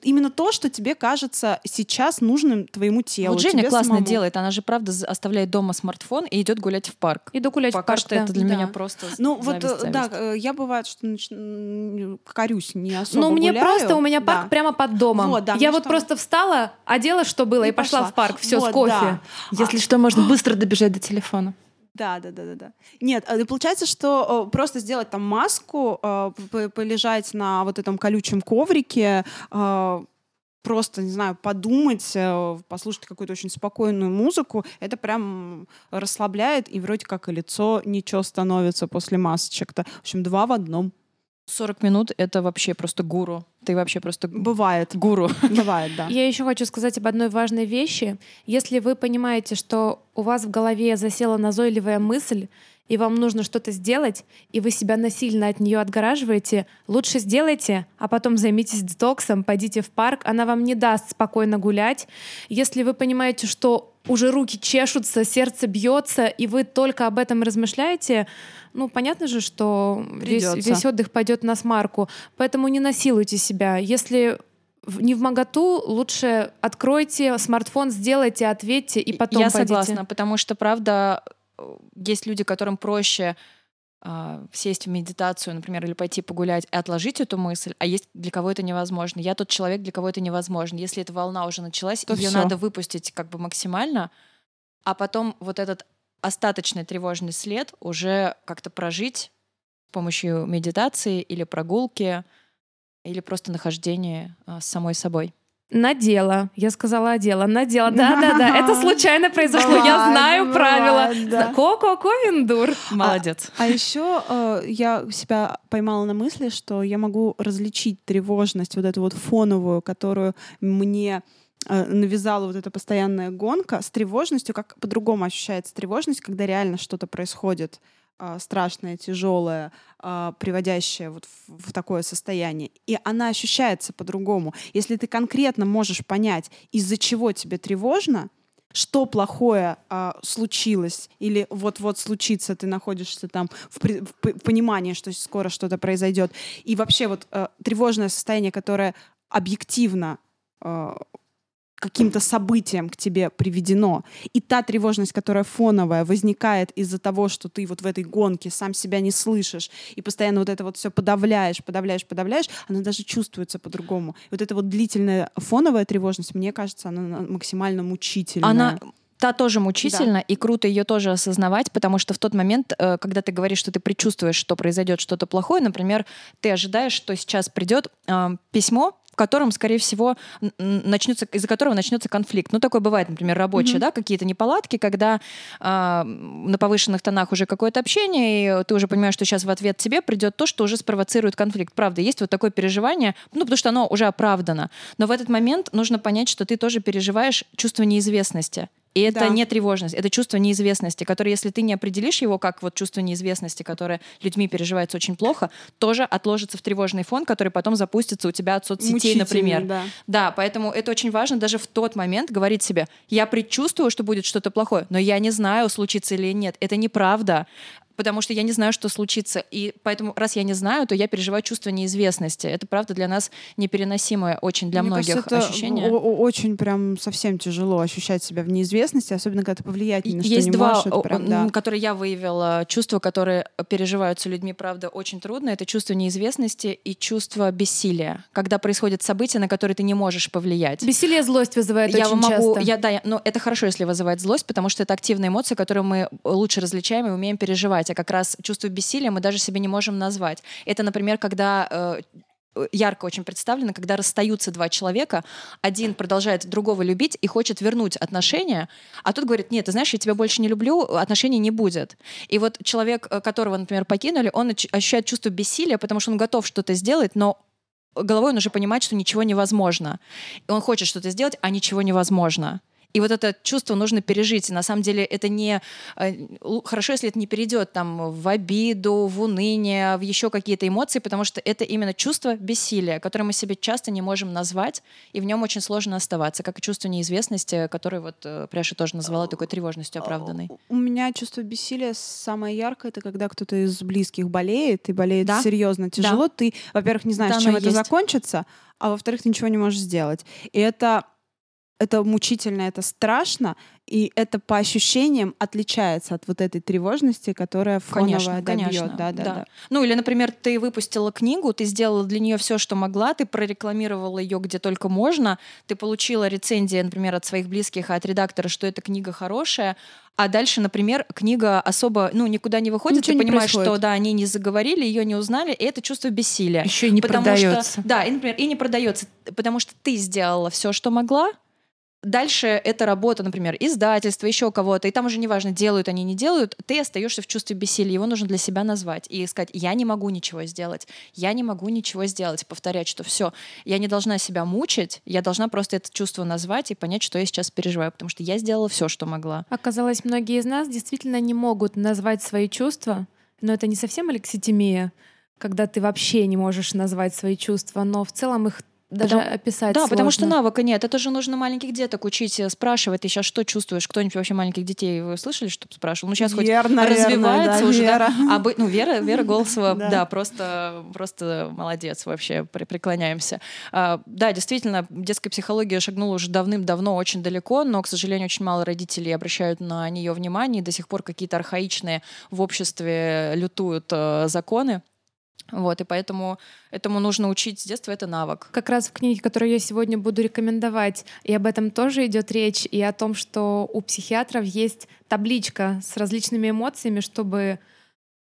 именно то, что тебе кажется сейчас нужным твоему телу. Вот Женя классно самому. делает, она же правда оставляет дома смартфон и идет гулять в парк. Иду гулять Пока в парк, что да. это для да. меня просто Ну зависть, вот, зависть. да, э, я бывает, что нач... корюсь не особо Ну, мне гуляю. просто, у меня да. парк прямо под домом. Вот, да, я ну вот что? просто встала, одела, что было, и, И пошла. пошла. в парк. Все, Вот, с кофе. да. Если что, можно быстро добежать до телефона. Да, да, да, да, да. Нет, а, и получается, что э, просто сделать там маску, э, полежать на вот этом колючем коврике, э, просто, не знаю, подумать, э, послушать какую-то очень спокойную музыку, это прям расслабляет, и вроде как и лицо ничего становится после масочек-то. В общем, два в одном. 40 минут — это вообще просто гуру. Ты вообще просто Бывает. гуру. [laughs] Бывает, да. Я еще хочу сказать об одной важной вещи. Если вы понимаете, что у вас в голове засела назойливая мысль, и вам нужно что-то сделать, и вы себя насильно от нее отгораживаете, лучше сделайте, а потом займитесь детоксом, пойдите в парк, она вам не даст спокойно гулять. Если вы понимаете, что уже руки чешутся, сердце бьется, и вы только об этом размышляете, ну, понятно же, что весь, Придется. весь отдых пойдет на смарку. Поэтому не насилуйте себя. Если не в моготу, лучше откройте смартфон, сделайте, ответьте и потом Я пойдите. согласна, потому что, правда, есть люди, которым проще а, сесть в медитацию, например, или пойти погулять и отложить эту мысль, а есть для кого это невозможно. Я тот человек, для кого это невозможно. Если эта волна уже началась, То ее всё. надо выпустить как бы максимально, а потом вот этот остаточный тревожный след уже как-то прожить с помощью медитации или прогулки, или просто нахождения а, с самой собой. Надела. Я сказала одела. Надела. Да-да-да. Это [laughs] случайно произошло. Я знаю правила. Да. Ко-ко-ко, виндур. Молодец. А еще э, я себя поймала на мысли, что я могу различить тревожность, вот эту вот фоновую, которую мне э, навязала вот эта постоянная гонка с тревожностью, как по-другому ощущается тревожность, когда реально что-то происходит э, страшное, тяжелое, э, приводящее вот в, в такое состояние. И она ощущается по-другому. Если ты конкретно можешь понять, из-за чего тебе тревожно, что плохое а, случилось или вот-вот случится, ты находишься там в, при- в понимании, что скоро что-то произойдет. И вообще вот э, тревожное состояние, которое объективно э, каким-то событием к тебе приведено. И та тревожность, которая фоновая, возникает из-за того, что ты вот в этой гонке сам себя не слышишь и постоянно вот это вот все подавляешь, подавляешь, подавляешь, она даже чувствуется по-другому. Вот эта вот длительная фоновая тревожность, мне кажется, она на- максимально мучительная. Она Та тоже мучительно, и круто ее тоже осознавать, потому что в тот момент, э, когда ты говоришь, что ты предчувствуешь, что произойдет что-то плохое, например, ты ожидаешь, что сейчас придет э, письмо, в котором, скорее всего, начнется, из-за которого начнется конфликт. Ну, такое бывает, например, рабочие, да, какие-то неполадки, когда а, на повышенных тонах уже какое-то общение, и ты уже понимаешь, что сейчас в ответ тебе придет то, что уже спровоцирует конфликт. Правда, есть вот такое переживание, ну, потому что оно уже оправдано. Но в этот момент нужно понять, что ты тоже переживаешь чувство неизвестности. И это Да. не тревожность, это чувство неизвестности, которое, если ты не определишь его как вот чувство неизвестности, которое людьми переживается очень плохо, тоже отложится в тревожный фон, который потом запустится у тебя от соцсетей, например. да. Да, поэтому это очень важно даже в тот момент говорить себе, я предчувствую, что будет что-то плохое, но я не знаю, случится или нет. Это неправда. Потому что я не знаю, что случится. И поэтому, раз я не знаю, то я переживаю чувство неизвестности. Это, правда, для нас непереносимое очень для Мне многих кажется, это ощущение. очень прям совсем тяжело ощущать себя в неизвестности, особенно когда ты повлиять ни на что Есть не два, можешь. это о- прям, да. которые я выявила, чувства, которые переживаются людьми, правда, очень трудно. Это чувство неизвестности и чувство бессилия, когда происходят события, на которые ты не можешь повлиять. Бессилие злость вызывает я очень могу, часто. я, да, я- но это хорошо, если вызывает злость, потому что это активная эмоция, которую мы лучше различаем и умеем переживать. А как раз чувство бессилия мы даже себе не можем назвать. Это, например, когда э, ярко очень представлено, когда расстаются два человека, один продолжает другого любить и хочет вернуть отношения, а тот говорит, нет, ты знаешь, я тебя больше не люблю, отношений не будет. И вот человек, э, которого, например, покинули, он ощущает чувство бессилия, потому что он готов что-то сделать, но головой он уже понимает, что ничего невозможно. И он хочет что-то сделать, а ничего невозможно. И вот это чувство нужно пережить. И на самом деле это не... э, Хорошо, если это не перейдет там в обиду, в уныние, в еще какие-то эмоции, потому что это именно чувство бессилия, которое мы себе часто не можем назвать, и в нем очень сложно оставаться, как и чувство неизвестности, которое вот э, Пряша тоже назвала такой тревожностью оправданной. У меня чувство бессилия самое яркое, это когда кто-то из близких болеет, и болеет Да. серьезно, тяжело. Ты, во-первых, не знаешь, Да, чем это есть. закончится, а во-вторых, ты ничего не можешь сделать. И это это мучительно, это страшно, и это по ощущениям отличается от вот этой тревожности, которая фоновая Конечно, да, бьёт. конечно. Да, да, да. Ну, или, например, ты выпустила книгу, ты сделала для нее все, что могла, ты прорекламировала ее где только можно, ты получила рецензии, например, от своих близких, от редактора, что эта книга хорошая, а дальше, например, книга особо, ну, никуда не выходит, Ничего ты понимаешь, что, да, они не заговорили, ее не узнали, и это чувство бессилия. Еще и не Потому продается. Что, да, и, например, и не продается, потому что ты сделала все, что могла. Дальше это работа, например, издательства, еще кого-то, и там уже неважно, делают они, не делают, ты остаешься в чувстве бессилия, его нужно для себя назвать и сказать, я не могу ничего сделать, я не могу ничего сделать, повторять, что все, я не должна себя мучить, я должна просто это чувство назвать и понять, что я сейчас переживаю, потому что я сделала все, что могла. Оказалось, многие из нас действительно не могут назвать свои чувства, но это не совсем алекситимия, когда ты вообще не можешь назвать свои чувства, но в целом их даже Потому- описать Да, потому что сложно. навыка нет. Это же нужно маленьких деток учить, э, спрашивать, ты сейчас что чувствуешь? Кто-нибудь вообще маленьких детей вы слышали, чтобы спрашивал? Ну, сейчас хоть Вера, наверное, развивается да, уже, да. Вера. А бы- ну, Вера, Вера [laughs] Голосова, Да. да, просто, просто молодец вообще, преклоняемся. А, да, действительно, детская психология шагнула уже давным-давно очень далеко, но, к сожалению, очень мало родителей обращают на нее внимание, и до сих пор какие-то архаичные в обществе лютуют э, законы. Вот, и поэтому этому нужно учить с детства, это навык. Как раз в книге, которую я сегодня буду рекомендовать, и об этом тоже идет речь, и о том, что у психиатров есть табличка с различными эмоциями, чтобы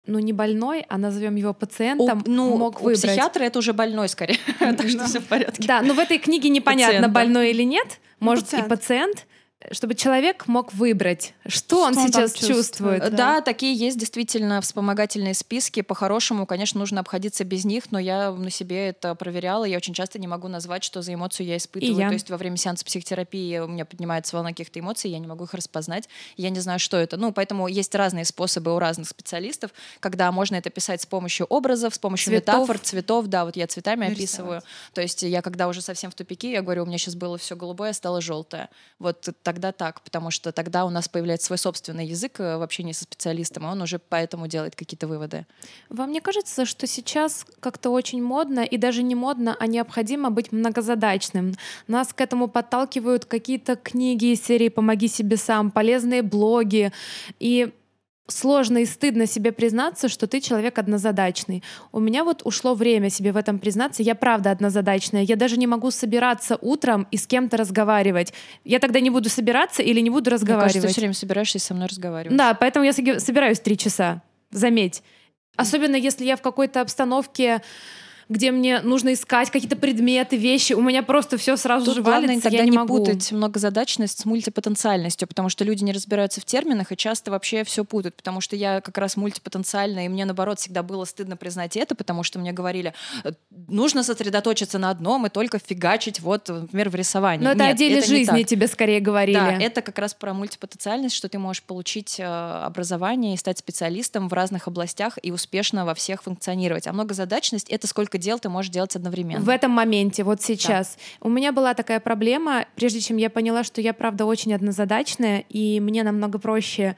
ну не больной, а назовем его пациентом, У- ну, мог у выбрать. психиатра это уже больной скорее, [laughs] так что все в порядке. Да, но в этой книге непонятно, больной или нет. Может, пациент. и пациент, чтобы человек мог выбрать, что, он Что он там сейчас чувствует. чувствует. Да. Да, такие есть действительно вспомогательные списки. По-хорошему, конечно, нужно обходиться без них, но я на себе это проверяла. Я очень часто не могу назвать, что за эмоцию я испытываю. Я. То есть во время сеанса психотерапии у меня поднимается волна каких-то эмоций, я не могу их распознать, я не знаю, что это. Ну, поэтому есть разные способы у разных специалистов, когда можно это писать с помощью образов, с помощью Цветов. метафор, цветов. Да, вот я цветами Нарисовать. описываю. То есть я когда уже совсем в тупике, я говорю, у меня сейчас было все голубое, а стало желтое. Вот тогда так, потому что тогда у нас появляется свой собственный язык э, в общении со специалистом, и он уже поэтому делает какие-то выводы. Вам не кажется, что сейчас как-то очень модно, и даже не модно, а необходимо быть многозадачным? Нас к этому подталкивают какие-то книги из серии «Помоги себе сам», полезные блоги. И сложно и стыдно себе признаться, что ты человек однозадачный. У меня вот ушло время себе в этом признаться. Я правда однозадачная. Я даже не могу собираться утром и с кем-то разговаривать. Я тогда не буду собираться или не буду Мне разговаривать. кажется, ты все время собираешься и со мной разговаривать. Да, поэтому я собираюсь три часа. Заметь. Особенно если я в какой-то обстановке, где мне нужно искать какие-то предметы, вещи, у меня просто все сразу Тут же главное валится, тогда я не, не могу. путать многозадачность с мультипотенциальностью, потому что люди не разбираются в терминах и часто вообще все путают, потому что я как раз мультипотенциальная, и мне, наоборот, всегда было стыдно признать это, потому что мне говорили, «Э, нужно сосредоточиться на одном и только фигачить, вот, например, в рисовании. Но это о Нет, деле это жизни тебе скорее говорили. Да, это как раз про мультипотенциальность, что ты можешь получить э, образование и стать специалистом в разных областях и успешно во всех функционировать. А многозадачность — это сколько дел ты можешь делать одновременно. В этом моменте, вот сейчас. У меня была такая проблема, прежде чем я поняла, что я, правда, очень однозадачная, и мне намного проще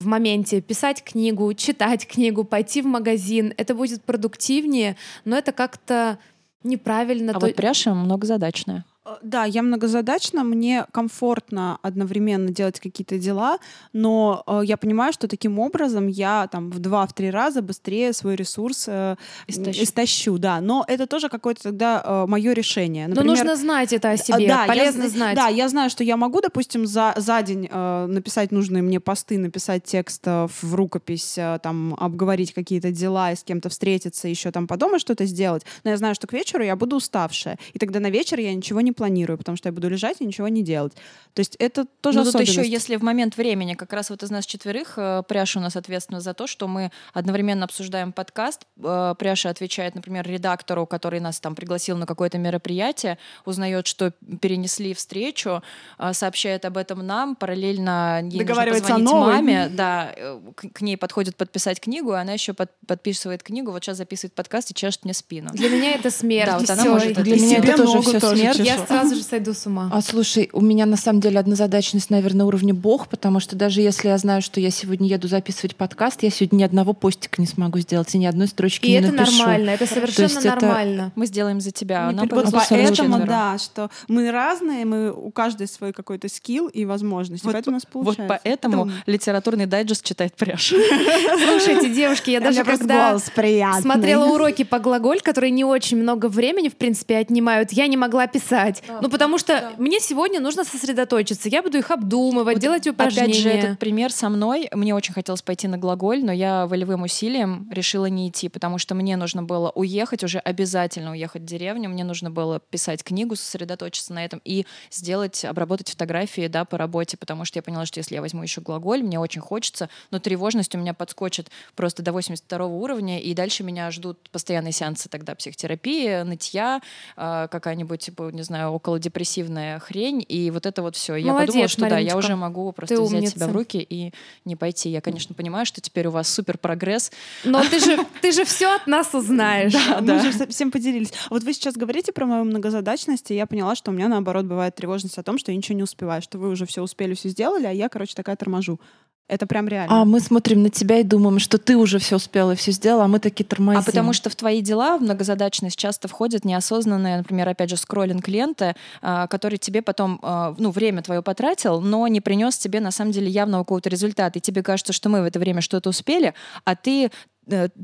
в моменте писать книгу, читать книгу, пойти в магазин. Это будет продуктивнее, но это как-то неправильно. А То- вот пряша многозадачная. Э, Да, я многозадачна, мне комфортно одновременно делать какие-то дела, но э, я понимаю, что таким образом я там в два-три раза быстрее свой ресурс э, Истощу. истощу. да. Но это тоже какое-то тогда мое решение. Но Например, нужно знать это о а, себе, да, я полезно зна- знать. Да, я знаю, что я могу, допустим, за, за день э, написать нужные мне посты, написать текст э, в рукопись, э, там, обговорить какие-то дела и с кем-то встретиться, еще там по дому что-то сделать. Но я знаю, что к вечеру я буду уставшая. И тогда на вечер я ничего не планирую, потому что я буду лежать и ничего не делать. То есть это тоже Ну, тут еще, если в момент времени, как раз вот из нас четверых, э, Пряша у нас ответственна за то, что мы одновременно обсуждаем подкаст. Э, Пряша отвечает, например, редактору, который нас там пригласил на какое-то мероприятие, узнает, что перенесли встречу, э, сообщает об этом нам, параллельно ей нужно Договаривается о позвонить маме, да, э, к, к ней подходит подписать книгу, и она еще под- подписывает книгу, вот сейчас записывает подкаст и чешет мне спину. Для меня это смерть. Да, вот она может Для меня это тоже тоже смерть. чешу. Я. сразу же сойду с ума. А слушай, у меня на самом деле однозадачность, наверное, на уровне бог, потому что даже если я знаю, что я сегодня еду записывать подкаст, я сегодня ни одного постика не смогу сделать и ни одной строчки И не это напишу. нормально, это совершенно есть это- нормально. Мы сделаем за тебя. Не вот поэтому, да, что мы разные, мы у каждой свой какой-то скилл и возможности, Вот поэтому у нас Вот получается. поэтому Тум. литературный дайджест читает Пряша. [laughs] Слушайте, девушки, я даже когда смотрела уроки по глаголь, которые не очень много времени, в принципе, отнимают, я не могла писать. Ну, потому что мне сегодня нужно сосредоточиться. Я буду их обдумывать, Вот делать упражнения. Опять же, этот пример со мной. Мне очень хотелось пойти на глаголь, но я волевым усилием решила не идти, потому что мне нужно было уехать, уже обязательно уехать в деревню. Мне нужно было писать книгу, сосредоточиться на этом и сделать, обработать фотографии да, по работе, потому что я поняла, что если я возьму еще глаголь, мне очень хочется, но тревожность у меня подскочит просто до 82 уровня, и дальше меня ждут постоянные сеансы тогда психотерапии, нытья, э, какая-нибудь, типа, не знаю, околодепрессивная хрень, и вот это вот все. Я подумала, что да, я Мариночка. уже могу просто Ты взять умница. себя в руки и не пойти. Я, конечно, понимаю, что теперь у вас супер прогресс. Но ты же, ты же все от нас узнаешь. Да, мы же всем поделились. Вот вы сейчас говорите про мою многозадачность, и я поняла, что у меня наоборот бывает тревожность о том, что я ничего не успеваю, что вы уже все успели, все сделали, а я, короче, такая торможу. Это прям реально. А мы смотрим на тебя и думаем, что ты уже все успела и все сделала, а мы такие тормозим. А потому что в твои дела в многозадачность часто входит неосознанное, например, опять же, скроллинг ленты, а, который тебе потом, а, ну, время твое потратил, но не принес тебе на самом деле явного какого-то результата. И тебе кажется, что мы в это время что-то успели, а ты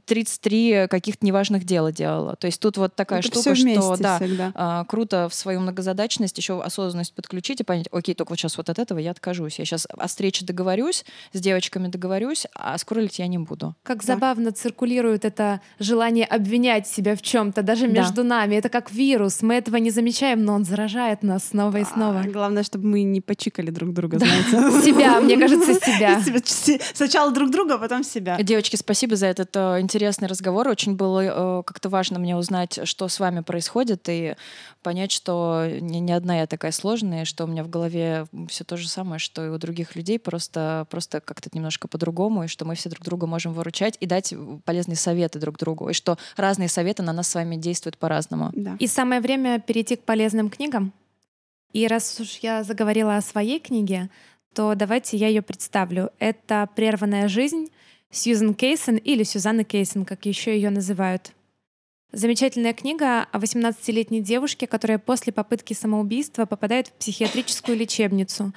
33 каких-то неважных дела делала. То есть тут вот такая Это штука, что да, всегда. а, круто в свою многозадачность еще осознанность подключить и понять, окей, только вот сейчас вот от этого я откажусь. Я сейчас о встрече договорюсь, с девочками договорюсь, а скроллить я не буду. Как забавно циркулирует это желание обвинять себя в чем-то, даже Да. между нами. Это как вирус. Мы этого не замечаем, но он заражает нас снова и снова. А, главное, чтобы мы не почикали друг друга, знаете. Себя, мне кажется, себя. [laughs] Сначала друг друга, а потом себя. Девочки, спасибо за этот э, интересный разговор. Очень было э, как-то важно мне узнать, что с вами происходит, и понять, что не, не одна я такая сложная, что у меня в голове все то же самое, что и у других людей, просто, просто как-то немножко по-другому, и что мы все друг друга можем выручать и дать полезные советы друг другу, и что разные советы на нас с вами действуют по-разному. Да. И самое время перейти к полезным книгам. И раз уж я заговорила о своей книге, то давайте я ее представлю. Это «Прерванная жизнь» Сьюзен Кейсон или Сюзанна Кейсон, как еще ее называют. Замечательная книга о 18-летней девушке, которая после попытки самоубийства попадает в психиатрическую лечебницу.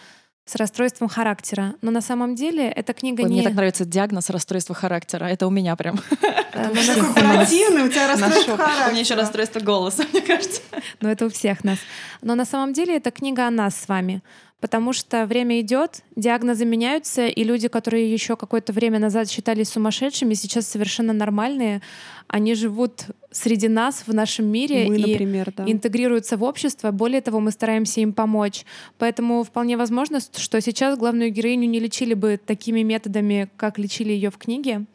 с расстройством характера. Но на самом деле эта книга Ой, не... Мне так нравится диагноз расстройства характера. Это у меня прям. Э, противный, у тебя расстройство У меня еще характера. расстройство голоса, мне кажется. Но это у всех нас. Но на самом деле это книга о нас с вами. Потому что время идет, диагнозы меняются, и люди, которые еще какое-то время назад считались сумасшедшими, сейчас совершенно нормальные. Они живут среди нас в нашем мире Мы, и например, да. интегрируются в общество. Более того, мы стараемся им помочь. Поэтому вполне возможно, что сейчас главную героиню не лечили бы такими методами, как лечили ее в книге.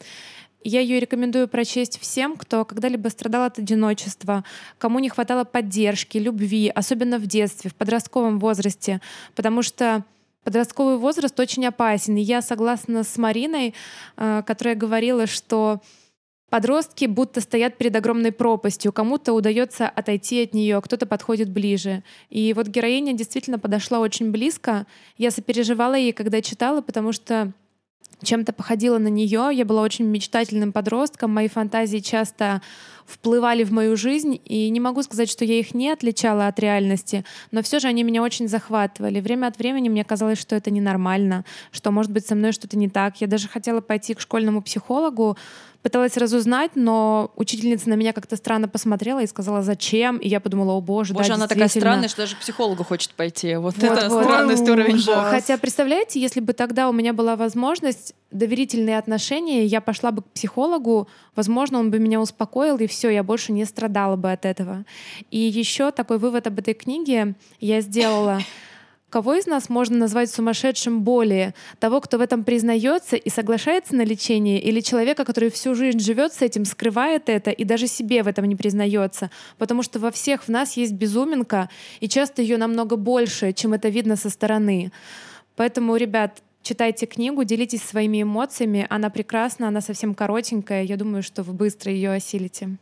Я ее рекомендую прочесть всем, кто когда-либо страдал от одиночества, кому не хватало поддержки, любви, особенно в детстве, в подростковом возрасте, потому что подростковый возраст очень опасен. И я согласна с Мариной, э, которая говорила, что Подростки будто стоят перед огромной пропастью, кому-то удается отойти от нее, кто-то подходит ближе. И вот героиня действительно подошла очень близко. Я сопереживала ей, когда читала, потому что чем-то походила на нее. Я была очень мечтательным подростком. Мои фантазии часто вплывали в мою жизнь, и не могу сказать, что я их не отличала от реальности, но все же они меня очень захватывали. Время от времени мне казалось, что это ненормально, что, может быть, со мной что-то не так. Я даже хотела пойти к школьному психологу, пыталась разузнать, но учительница на меня как-то странно посмотрела и сказала, зачем? И я подумала, о боже, Боже, да, она такая странная, что даже к психологу хочет пойти. Вот, Вот, это вот. странность уровень Ужас. бога. Хотя, представляете, если бы тогда у меня была возможность, доверительные отношения, я пошла бы к психологу, возможно, он бы меня успокоил, и все, я больше не страдала бы от этого. И еще такой вывод об этой книге я сделала. Кого из нас можно назвать сумасшедшим более? Того, кто в этом признается и соглашается на лечение, или человека, который всю жизнь живет с этим, скрывает это и даже себе в этом не признается? Потому что во всех в нас есть безуминка, и часто ее намного больше, чем это видно со стороны. Поэтому, ребят, читайте книгу, делитесь своими эмоциями. Она прекрасна, она совсем коротенькая. Я думаю, что вы быстро ее осилите.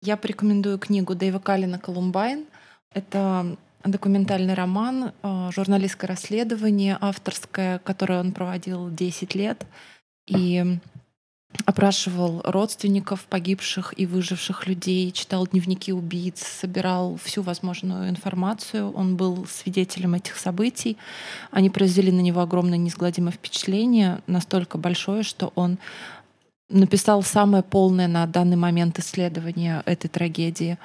Я порекомендую книгу Дэйва Каллина «Колумбайн». Это документальный роман, э, журналистское расследование авторское, которое он проводил 10 лет. И опрашивал родственников погибших и выживших людей, читал дневники убийц, собирал всю возможную информацию. Он был свидетелем этих событий. Они произвели на него огромное неизгладимое впечатление, настолько большое, что он написал самое полное на данный момент исследование этой трагедии.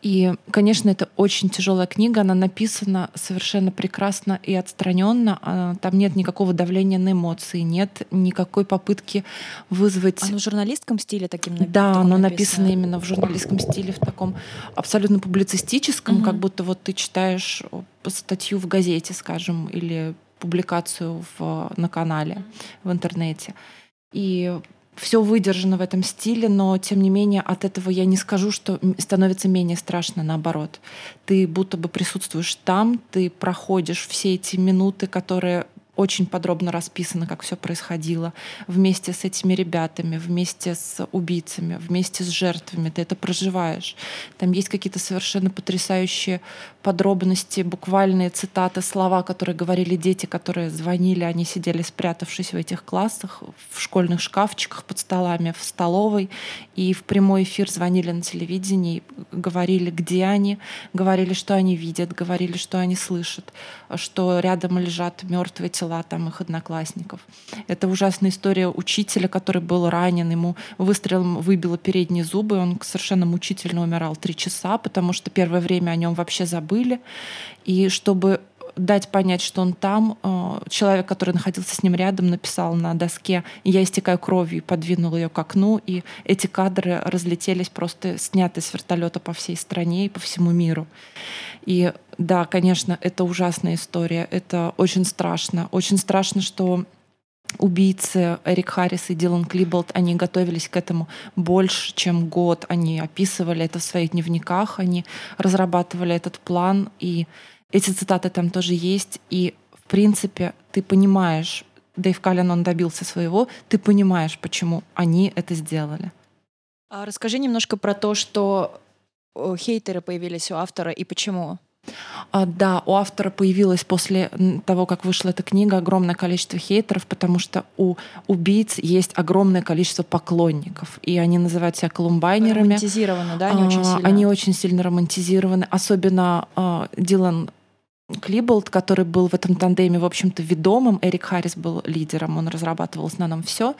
И, конечно, это очень тяжелая книга. Она написана совершенно прекрасно и отстраненно. А, Там нет никакого давления на эмоции, нет никакой попытки вызвать Оно в журналистском стиле таким напи- да, оно написано именно в журналистском стиле, в таком абсолютно публицистическом, Мгм. как будто вот ты читаешь статью в газете, скажем, или публикацию в, на канале в интернете. И все выдержано в этом стиле, но тем не менее от этого я не скажу, что становится менее страшно, наоборот. Ты будто бы присутствуешь там, ты проходишь все эти минуты, которые очень подробно расписано, как все происходило, вместе с этими ребятами, вместе с убийцами, вместе с жертвами. Ты это проживаешь. Там есть какие-то совершенно потрясающие подробности, буквальные цитаты, слова, которые говорили дети, которые звонили, они сидели спрятавшись в этих классах, в школьных шкафчиках под столами, в столовой, и в прямой эфир звонили на телевидении, говорили, где они, говорили, что они видят, говорили, что они слышат, что рядом лежат мертвые тела там их одноклассников. Это ужасная история учителя, который был ранен, ему выстрелом выбило передние зубы, он совершенно мучительно умирал три часа, потому что первое время о нем вообще забыли. И чтобы дать понять, что он там, э, человек, который находился с ним рядом, написал на доске «Я истекаю кровью» и подвинул ее к окну, и эти кадры разлетелись, просто сняты с вертолета по всей стране и по всему миру. И да, конечно, это ужасная история, это очень страшно. Очень страшно, что убийцы Эрик Харрис и Дилан Клиболт, они готовились к этому больше, чем год. Они описывали это в своих дневниках, они разрабатывали этот план, и эти цитаты там тоже есть. И, в принципе, ты понимаешь, Дэйв Каллен, он добился своего, ты понимаешь, почему они это сделали. А расскажи немножко про то, что э, хейтеры появились у автора и почему. А, да, у автора появилось после того, как вышла эта книга, огромное количество хейтеров, потому что у убийц есть огромное количество поклонников, и они называют себя колумбайнерами. Романтизированы, да, они очень А, сильно. Они очень сильно романтизированы. Особенно а, Дилан Клиболд, который был в этом тандеме, в общем-то, ведомым. Эрик Харрис был лидером, он разрабатывал в основном все.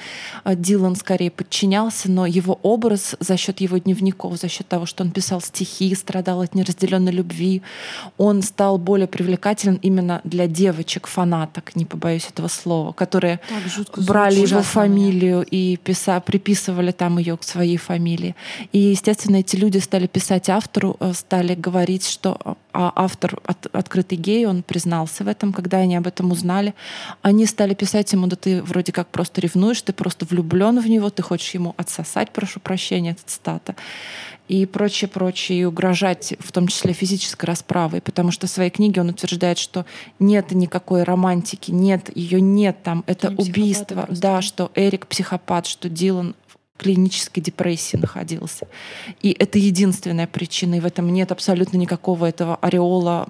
А Дилан скорее подчинялся, но его образ за счет его дневников, за счет того, что он писал стихи, страдал от неразделенной любви, он стал более привлекателен именно для девочек-фанаток, не побоюсь этого слова, которые брали его фамилию и писа, приписывали там ее к своей фамилии. И, естественно, эти люди стали писать автору, э, стали говорить, что а автор от, открытый гей, он признался в этом, когда они об этом узнали. Они стали писать ему, да ты вроде как просто ревнуешь, ты просто влюблен в него, ты хочешь ему отсосать, прошу прощения, это цитата и прочее, прочее, и угрожать в том числе физической расправой, потому что в своей книге он утверждает, что нет никакой романтики, нет, ее нет там, это убийство, да, что Эрик психопат, что Дилан клинической депрессии находился. И это единственная причина, и в этом нет абсолютно никакого этого ореола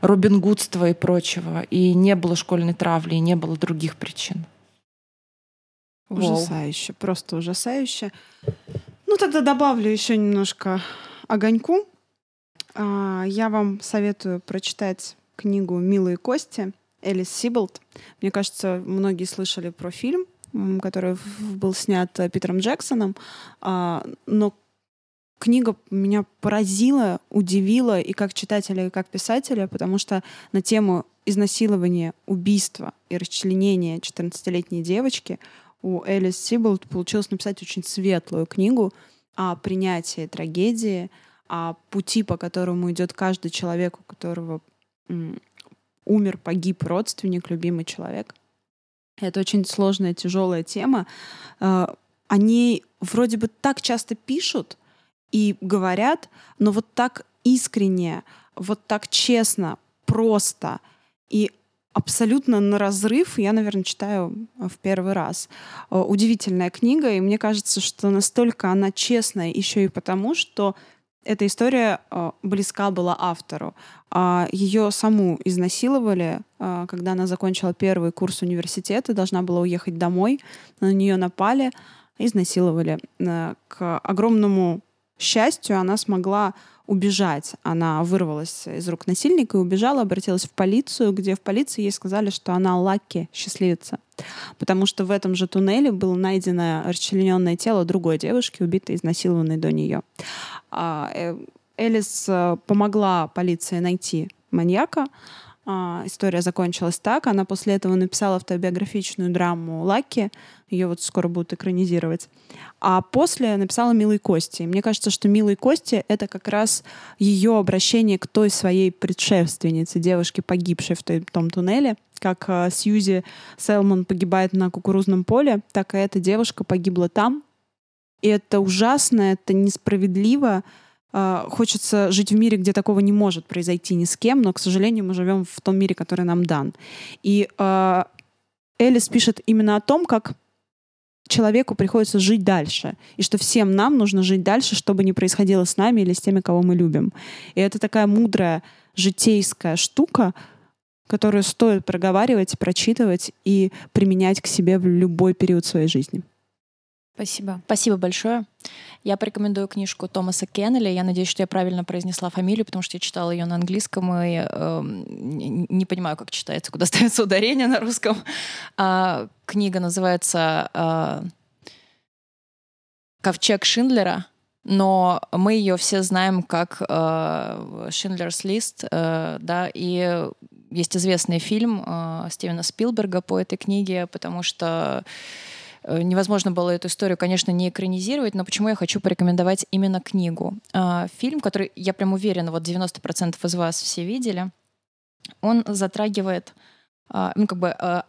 Робин Гудства и прочего. И не было школьной травли, и не было других причин. Ужасающе, Воу. просто ужасающе. Ну, тогда добавлю еще немножко огоньку. А, я вам советую прочитать книгу «Милые кости» Элис Сиболт. Мне кажется, многие слышали про фильм который был снят э, Питером Джексоном. А, но книга меня поразила, удивила и как читателя, и как писателя, потому что на тему изнасилования, убийства и расчленения 14-летней девочки у Элис Сиболт получилось написать очень светлую книгу о принятии трагедии, о пути, по которому идет каждый человек, у которого умер, погиб родственник, любимый человек. Это очень сложная, тяжелая тема. Э, о ней вроде бы так часто пишут и говорят, но вот так искренне, вот так честно, просто и абсолютно на разрыв я, наверное, читаю в первый раз. Э, удивительная книга, и мне кажется, что настолько она честная еще и потому, что эта история э, близка была автору. А ее саму изнасиловали, э, когда она закончила первый курс университета, должна была уехать домой, на нее напали, изнасиловали. Э, к огромному счастью она смогла убежать. Она вырвалась из рук насильника и убежала, обратилась в полицию, где в полиции ей сказали, что она лаки, счастливица. Потому что в этом же туннеле было найдено расчлененное тело другой девушки, убитой, изнасилованной до нее. А, э, Элис э, помогла полиции найти маньяка. А, история закончилась так. Она после этого написала автобиографичную драму «Лаки». Ее вот скоро будут экранизировать. А после написала «Милые кости». мне кажется, что «Милые кости» — это как раз ее обращение к той своей предшественнице, девушке, погибшей в том туннеле. Как э, Сьюзи Селмон погибает на кукурузном поле, так и эта девушка погибла там, и это ужасно, это несправедливо. Uh, хочется жить в мире, где такого не может произойти ни с кем, но, к сожалению, мы живем в том мире, который нам дан. И uh, Элис пишет именно о том, как человеку приходится жить дальше, и что всем нам нужно жить дальше, что бы ни происходило с нами или с теми, кого мы любим. И это такая мудрая житейская штука, которую стоит проговаривать, прочитывать и применять к себе в любой период своей жизни. Спасибо. Спасибо большое. Я порекомендую книжку Томаса Кеннелли. Я надеюсь, что я правильно произнесла фамилию, потому что я читала ее на английском и э, не понимаю, как читается, куда [laughs] ставится ударение на русском. А, книга называется э, «Ковчег Шиндлера», но мы ее все знаем как э, Шиндлерс лист, э, да, и есть известный фильм э, Стивена Спилберга по этой книге, потому что невозможно было эту историю, конечно, не экранизировать, но почему я хочу порекомендовать именно книгу? А, фильм, который, я прям уверена, вот 90% из вас все видели, он затрагивает, а, ну, как бы а,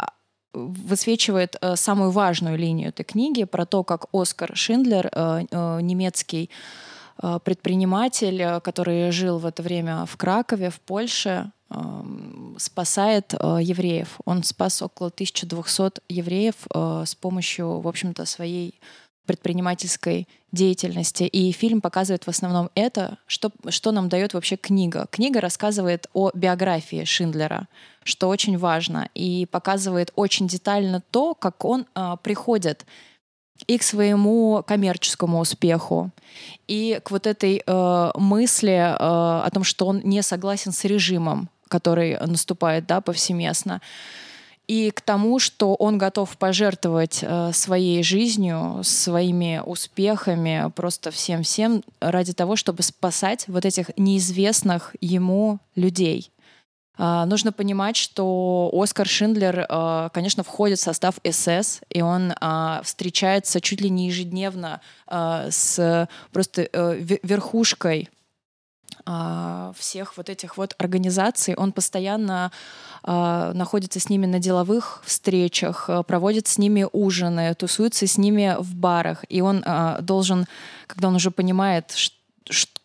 высвечивает э, самую важную линию этой книги про то, как Оскар Шиндлер, э, немецкий предприниматель, который жил в это время в Кракове, в Польше, спасает э, евреев. Он спас около 1200 евреев э, с помощью, в общем-то, своей предпринимательской деятельности. И фильм показывает в основном это, что, что нам дает вообще книга. Книга рассказывает о биографии Шиндлера, что очень важно, и показывает очень детально то, как он э, приходит и к своему коммерческому успеху, и к вот этой э, мысли э, о том, что он не согласен с режимом, который наступает да, повсеместно и к тому, что он готов пожертвовать э, своей жизнью, своими успехами, просто всем-всем ради того, чтобы спасать вот этих неизвестных ему людей. Uh, нужно понимать, что Оскар Шиндлер, uh, конечно, входит в состав СС, и он uh, встречается чуть ли не ежедневно с просто верхушкой всех вот этих вот организаций. Он постоянно а, находится с ними на деловых встречах, а, проводит с ними ужины, тусуется с ними в барах. И он а, должен, когда он уже понимает,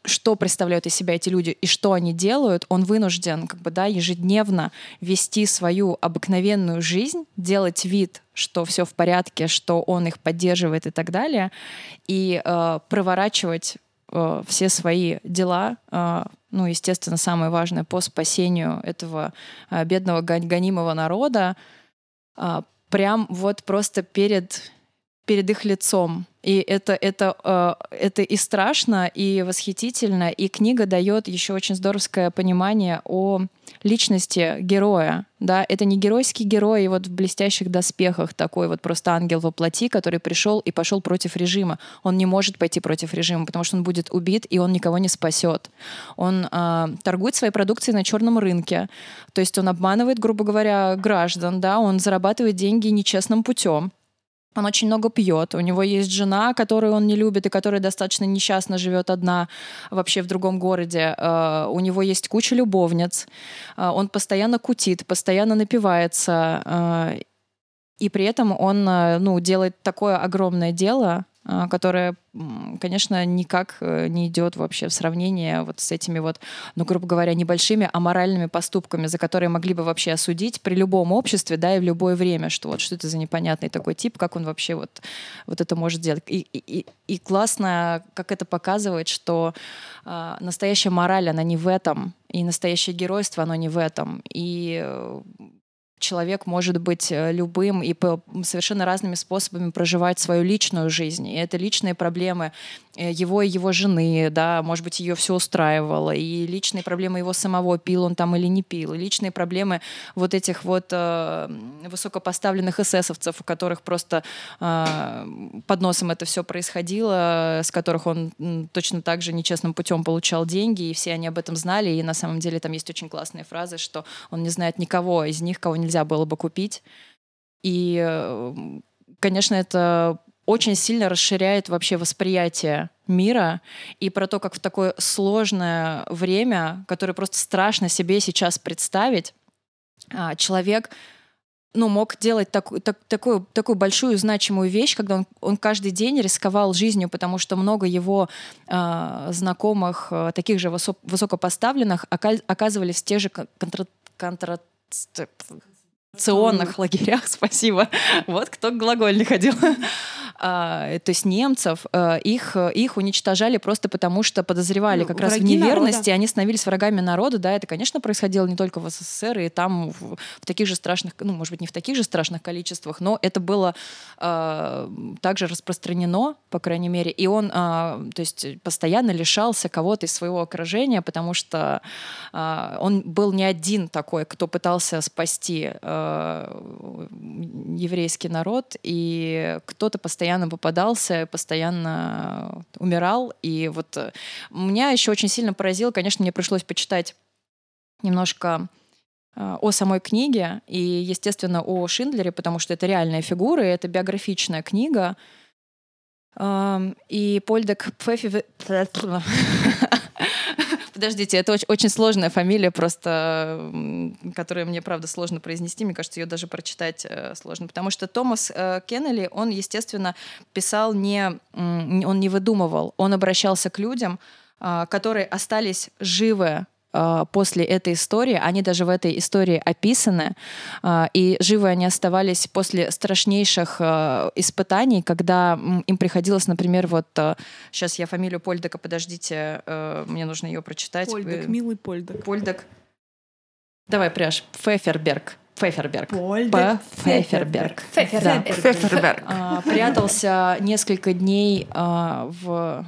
что представляют из себя эти люди и что они делают, он вынужден как бы, да, ежедневно вести свою обыкновенную жизнь, делать вид, что все в порядке, что он их поддерживает и так далее, и э, проворачивать э, все свои дела э, ну, естественно, самое важное по спасению этого а, бедного гонимого народа, а, прям вот просто перед, перед их лицом. И это, это, э, это и страшно, и восхитительно. И книга дает еще очень здоровское понимание о личности героя. Да? Это не геройский герой вот в блестящих доспехах такой вот просто ангел во плоти, который пришел и пошел против режима. Он не может пойти против режима, потому что он будет убит, и он никого не спасет. Он э, торгует своей продукцией на черном рынке. То есть он обманывает, грубо говоря, граждан, да? он зарабатывает деньги нечестным путем. Он очень много пьет. У него есть жена, которую он не любит и которая достаточно несчастно живет одна вообще в другом городе. Uh, у него есть куча любовниц. Uh, он постоянно кутит, постоянно напивается. Uh, и при этом он ну, делает такое огромное дело, которая, конечно, никак э, не идет вообще в сравнение вот с этими вот, ну, грубо говоря, небольшими аморальными поступками, за которые могли бы вообще осудить при любом обществе, да, и в любое время, что вот что это за непонятный такой тип, как он вообще вот, вот это может делать. И, и, и классно, как это показывает, что э, настоящая мораль, она не в этом, и настоящее геройство, оно не в этом. И э, человек может быть э, любым и совершенно разными способами проживать свою личную жизнь. И это личные проблемы его и его жены, да, может быть, ее все устраивало, и личные проблемы его самого, пил он там или не пил, и личные проблемы вот этих вот э, высокопоставленных эсэсовцев, у которых просто э, под носом это все происходило, с которых он точно так же нечестным путем получал деньги, и все они об этом знали, и на самом деле там есть очень классные фразы, что он не знает никого из них, кого не нельзя было бы купить. И, э, конечно, это очень сильно расширяет вообще восприятие мира и про то, как в такое сложное время, которое просто страшно себе сейчас представить, а, человек ну, мог делать такую, так, такую, такую большую значимую вещь, когда он, он каждый день рисковал жизнью, потому что много его э, знакомых, э, таких же высо, высокопоставленных, оказывались в тех же контра, контра, концентрационных лагерях, [laughs] спасибо. Вот кто глаголь не ходил. А, то есть немцев, э, их, их уничтожали просто потому, что подозревали ну, как раз в неверности, народа. они становились врагами народа, да, это, конечно, происходило не только в СССР, и там в, в таких же страшных, ну, может быть, не в таких же страшных количествах, но это было э, также распространено, по крайней мере, и он, э, то есть, постоянно лишался кого-то из своего окружения, потому что э, он был не один такой, кто пытался спасти э, еврейский народ, и кто-то постоянно постоянно попадался, постоянно умирал. И вот э, меня еще очень сильно поразило, конечно, мне пришлось почитать немножко э, о самой книге и, естественно, о Шиндлере, потому что это реальная фигура, и это биографичная книга. И Польдек Пфефи... Подождите, это очень, очень сложная фамилия, просто, которую мне, правда, сложно произнести. Мне кажется, ее даже прочитать э, сложно. Потому что Томас э, Кеннелли, он, естественно, писал не... Он не выдумывал. Он обращался к людям, э, которые остались живы после этой истории, они даже в этой истории описаны, а, и живы они оставались после страшнейших а, испытаний, когда им приходилось, например, вот сейчас я фамилию Польдека, подождите, мне нужно ее прочитать. Польдек, милый Польдек. Польдек. Давай, пряж. Феферберг. Феферберг. Польдек. Феферберг. Феферберг. Да. Феферберг. А, прятался несколько дней а, в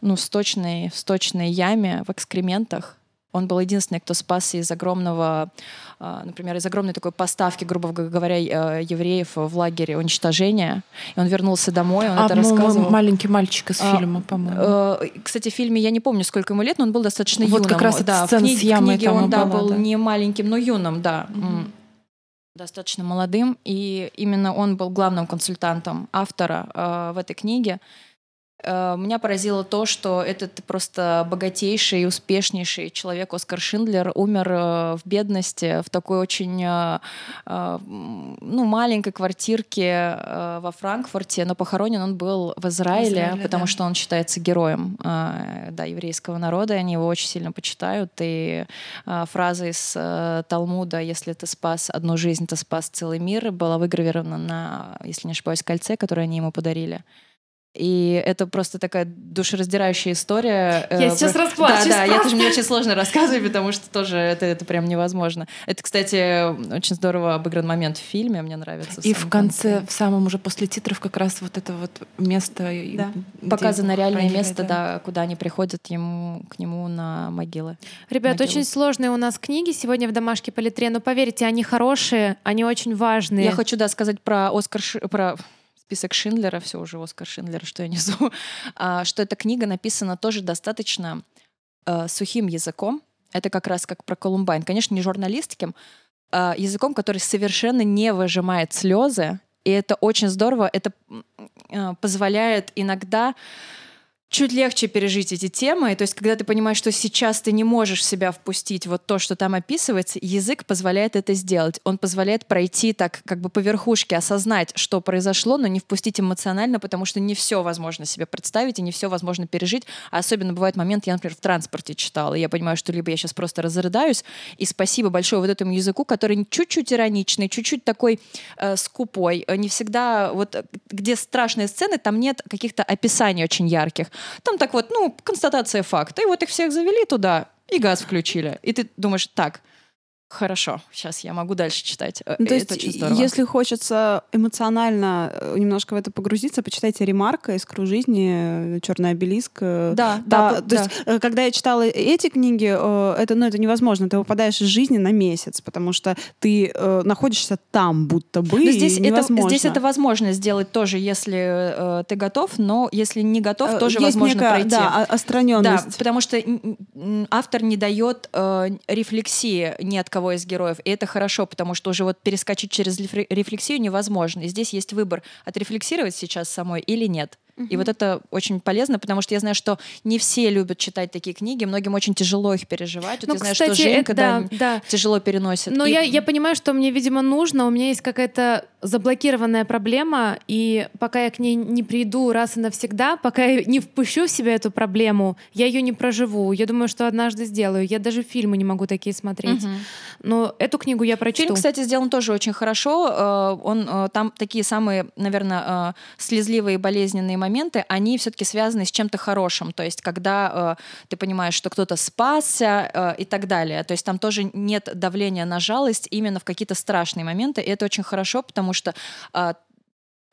ну, в сточной, в сточной яме, в экскрементах Он был единственный, кто спасся из огромного, а, например, из огромной такой поставки, грубо говоря, э, евреев в лагере уничтожения. И он вернулся домой, он а, это рассказывал. Маленький мальчик из а, фильма, по-моему. Э, кстати, в фильме я не помню, сколько ему лет, но он был достаточно вот юным. как раз да, в книге, с книге он да, была, был да. не маленьким, но юным, да. Mm-hmm достаточно молодым, и именно он был главным консультантом автора э, в этой книге. Э, меня поразило то, что этот просто богатейший и успешнейший человек Оскар Шиндлер умер э, в бедности, в такой очень э, ну, маленькой квартирке во Франкфурте, но похоронен он был в Израиле, Израиле потому да. что он считается героем да, еврейского народа, они его очень сильно почитают, и фраза из Талмуда «Если ты спас одну жизнь, ты спас целый мир» была выгравирована на, если не ошибаюсь, кольце, которое они ему подарили. И это просто такая душераздирающая история. Я сейчас расплачусь. Да, да, я тоже мне очень сложно рассказывать, потому что тоже это, это прям невозможно. Это, кстати, очень здорово обыгран момент в фильме, мне нравится. И в конце, в самом уже после титров как раз вот это вот место. Да. Показано реальное место, да. да, куда они приходят ему, к нему на могилы. Ребят, могилы. очень сложные у нас книги сегодня в домашке по литре, но поверьте, они хорошие, они очень важные. Я хочу, да, сказать про Оскар, про список Шиндлера, все уже Оскар Шиндлера, что я несу, [laughs] а, что эта книга написана тоже достаточно э, сухим языком. Это как раз как про Колумбайн. Конечно, не журналистским, э, языком, который совершенно не выжимает слезы. И это очень здорово. Это э, позволяет иногда чуть легче пережить эти темы. То есть, когда ты понимаешь, что сейчас ты не можешь в себя впустить вот то, что там описывается, язык позволяет это сделать. Он позволяет пройти так как бы по верхушке, осознать, что произошло, но не впустить эмоционально, потому что не все возможно себе представить и не все возможно пережить. А особенно бывает момент, я, например, в транспорте читала, и я понимаю, что либо я сейчас просто разрыдаюсь, и спасибо большое вот этому языку, который чуть-чуть ироничный, чуть-чуть такой э, скупой, не всегда вот где страшные сцены, там нет каких-то описаний очень ярких. Там так вот, ну, констатация факта. И вот их всех завели туда, и газ включили. И ты думаешь, так, Хорошо, сейчас я могу дальше читать. Э, ну, то это есть, очень здорово. если хочется эмоционально э, немножко в это погрузиться, почитайте «Ремарка» из «Кру жизни», «Черный обелиск». Да, да. да то да. есть, когда я читала эти книги, это, ну, это невозможно. Ты выпадаешь из жизни на месяц, потому что ты находишься там будто бы, но здесь. Это, здесь это возможно сделать тоже, если э, ты готов, но если не готов, тоже Есть возможно некая, пройти. Да, остраненность. Да, потому что автор не дает э, рефлексии ни от кого из героев. И это хорошо, потому что уже вот перескочить через рефлексию невозможно. И здесь есть выбор, отрефлексировать сейчас самой или нет. И вот это очень полезно, потому что я знаю, что не все любят читать такие книги, многим очень тяжело их переживать. Вот ну, я знаю, кстати, что Женька это, да, да. тяжело переносит. Но и... я, я понимаю, что мне, видимо, нужно. У меня есть какая-то заблокированная проблема, и пока я к ней не приду раз и навсегда, пока я не впущу в себя эту проблему, я ее не проживу. Я думаю, что однажды сделаю. Я даже фильмы не могу такие смотреть. Угу. Но эту книгу я прочту. Фильм, кстати, сделан тоже очень хорошо. Э, он э, там такие самые, наверное, э, слезливые и болезненные моменты, они все-таки связаны с чем-то хорошим. То есть, когда ты понимаешь, что кто-то спасся и так далее. То есть там тоже нет давления на жалость именно в какие-то страшные моменты. И это очень хорошо, потому что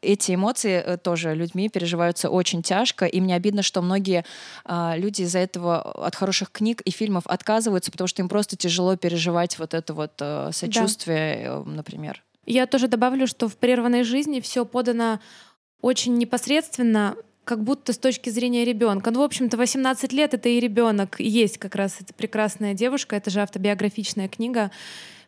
эти эмоции тоже людьми переживаются очень тяжко, и мне обидно, что многие а, люди из-за этого от хороших книг и фильмов отказываются, потому что им просто тяжело переживать вот это вот а, сочувствие, да. например. Я тоже добавлю, что в прерванной жизни все подано очень непосредственно, как будто с точки зрения ребенка. Ну, в общем-то, 18 лет это и ребенок, есть как раз эта прекрасная девушка, это же автобиографичная книга.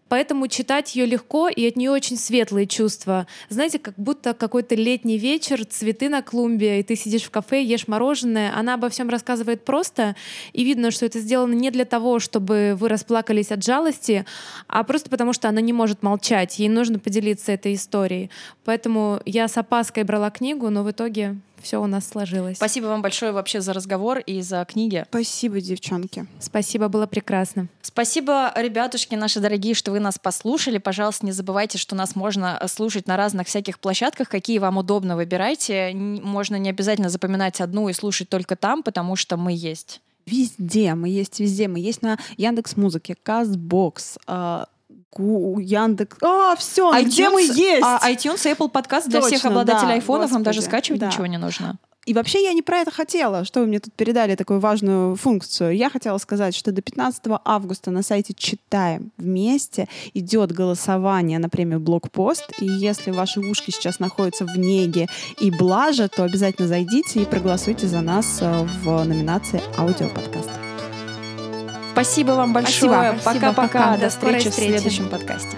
Поэтому читать ее легко, и от нее очень светлые чувства. Знаете, как будто какой-то летний вечер, цветы на клумбе, и ты сидишь в кафе, ешь мороженое. Она обо всем рассказывает просто, и видно, что это сделано не для того, чтобы вы расплакались от жалости, а просто потому, что она не может молчать. Ей нужно поделиться этой историей. Поэтому я с опаской брала книгу, но в итоге все у нас сложилось. Спасибо вам большое вообще за разговор и за книги. Спасибо, девчонки. Спасибо, было прекрасно. Спасибо, ребятушки наши дорогие, что вы нас послушали. Пожалуйста, не забывайте, что нас можно слушать на разных всяких площадках, какие вам удобно, выбирайте. Можно не обязательно запоминать одну и слушать только там, потому что мы есть. Везде, мы есть везде. Мы есть на Яндекс Музыке, Яндекс. А, все, iTunes, где мы есть? А, iTunes и Apple Podcast для Точно, всех обладателей да, айфонов, вам даже скачивать да. ничего не нужно. И вообще я не про это хотела, что вы мне тут передали такую важную функцию. Я хотела сказать, что до 15 августа на сайте «Читаем вместе» идет голосование на премию «Блокпост». И если ваши ушки сейчас находятся в неге и блаже, то обязательно зайдите и проголосуйте за нас э, в номинации «Аудиоподкаст». Спасибо вам большое. Пока-пока. До скорой встречи в встречи. следующем подкасте.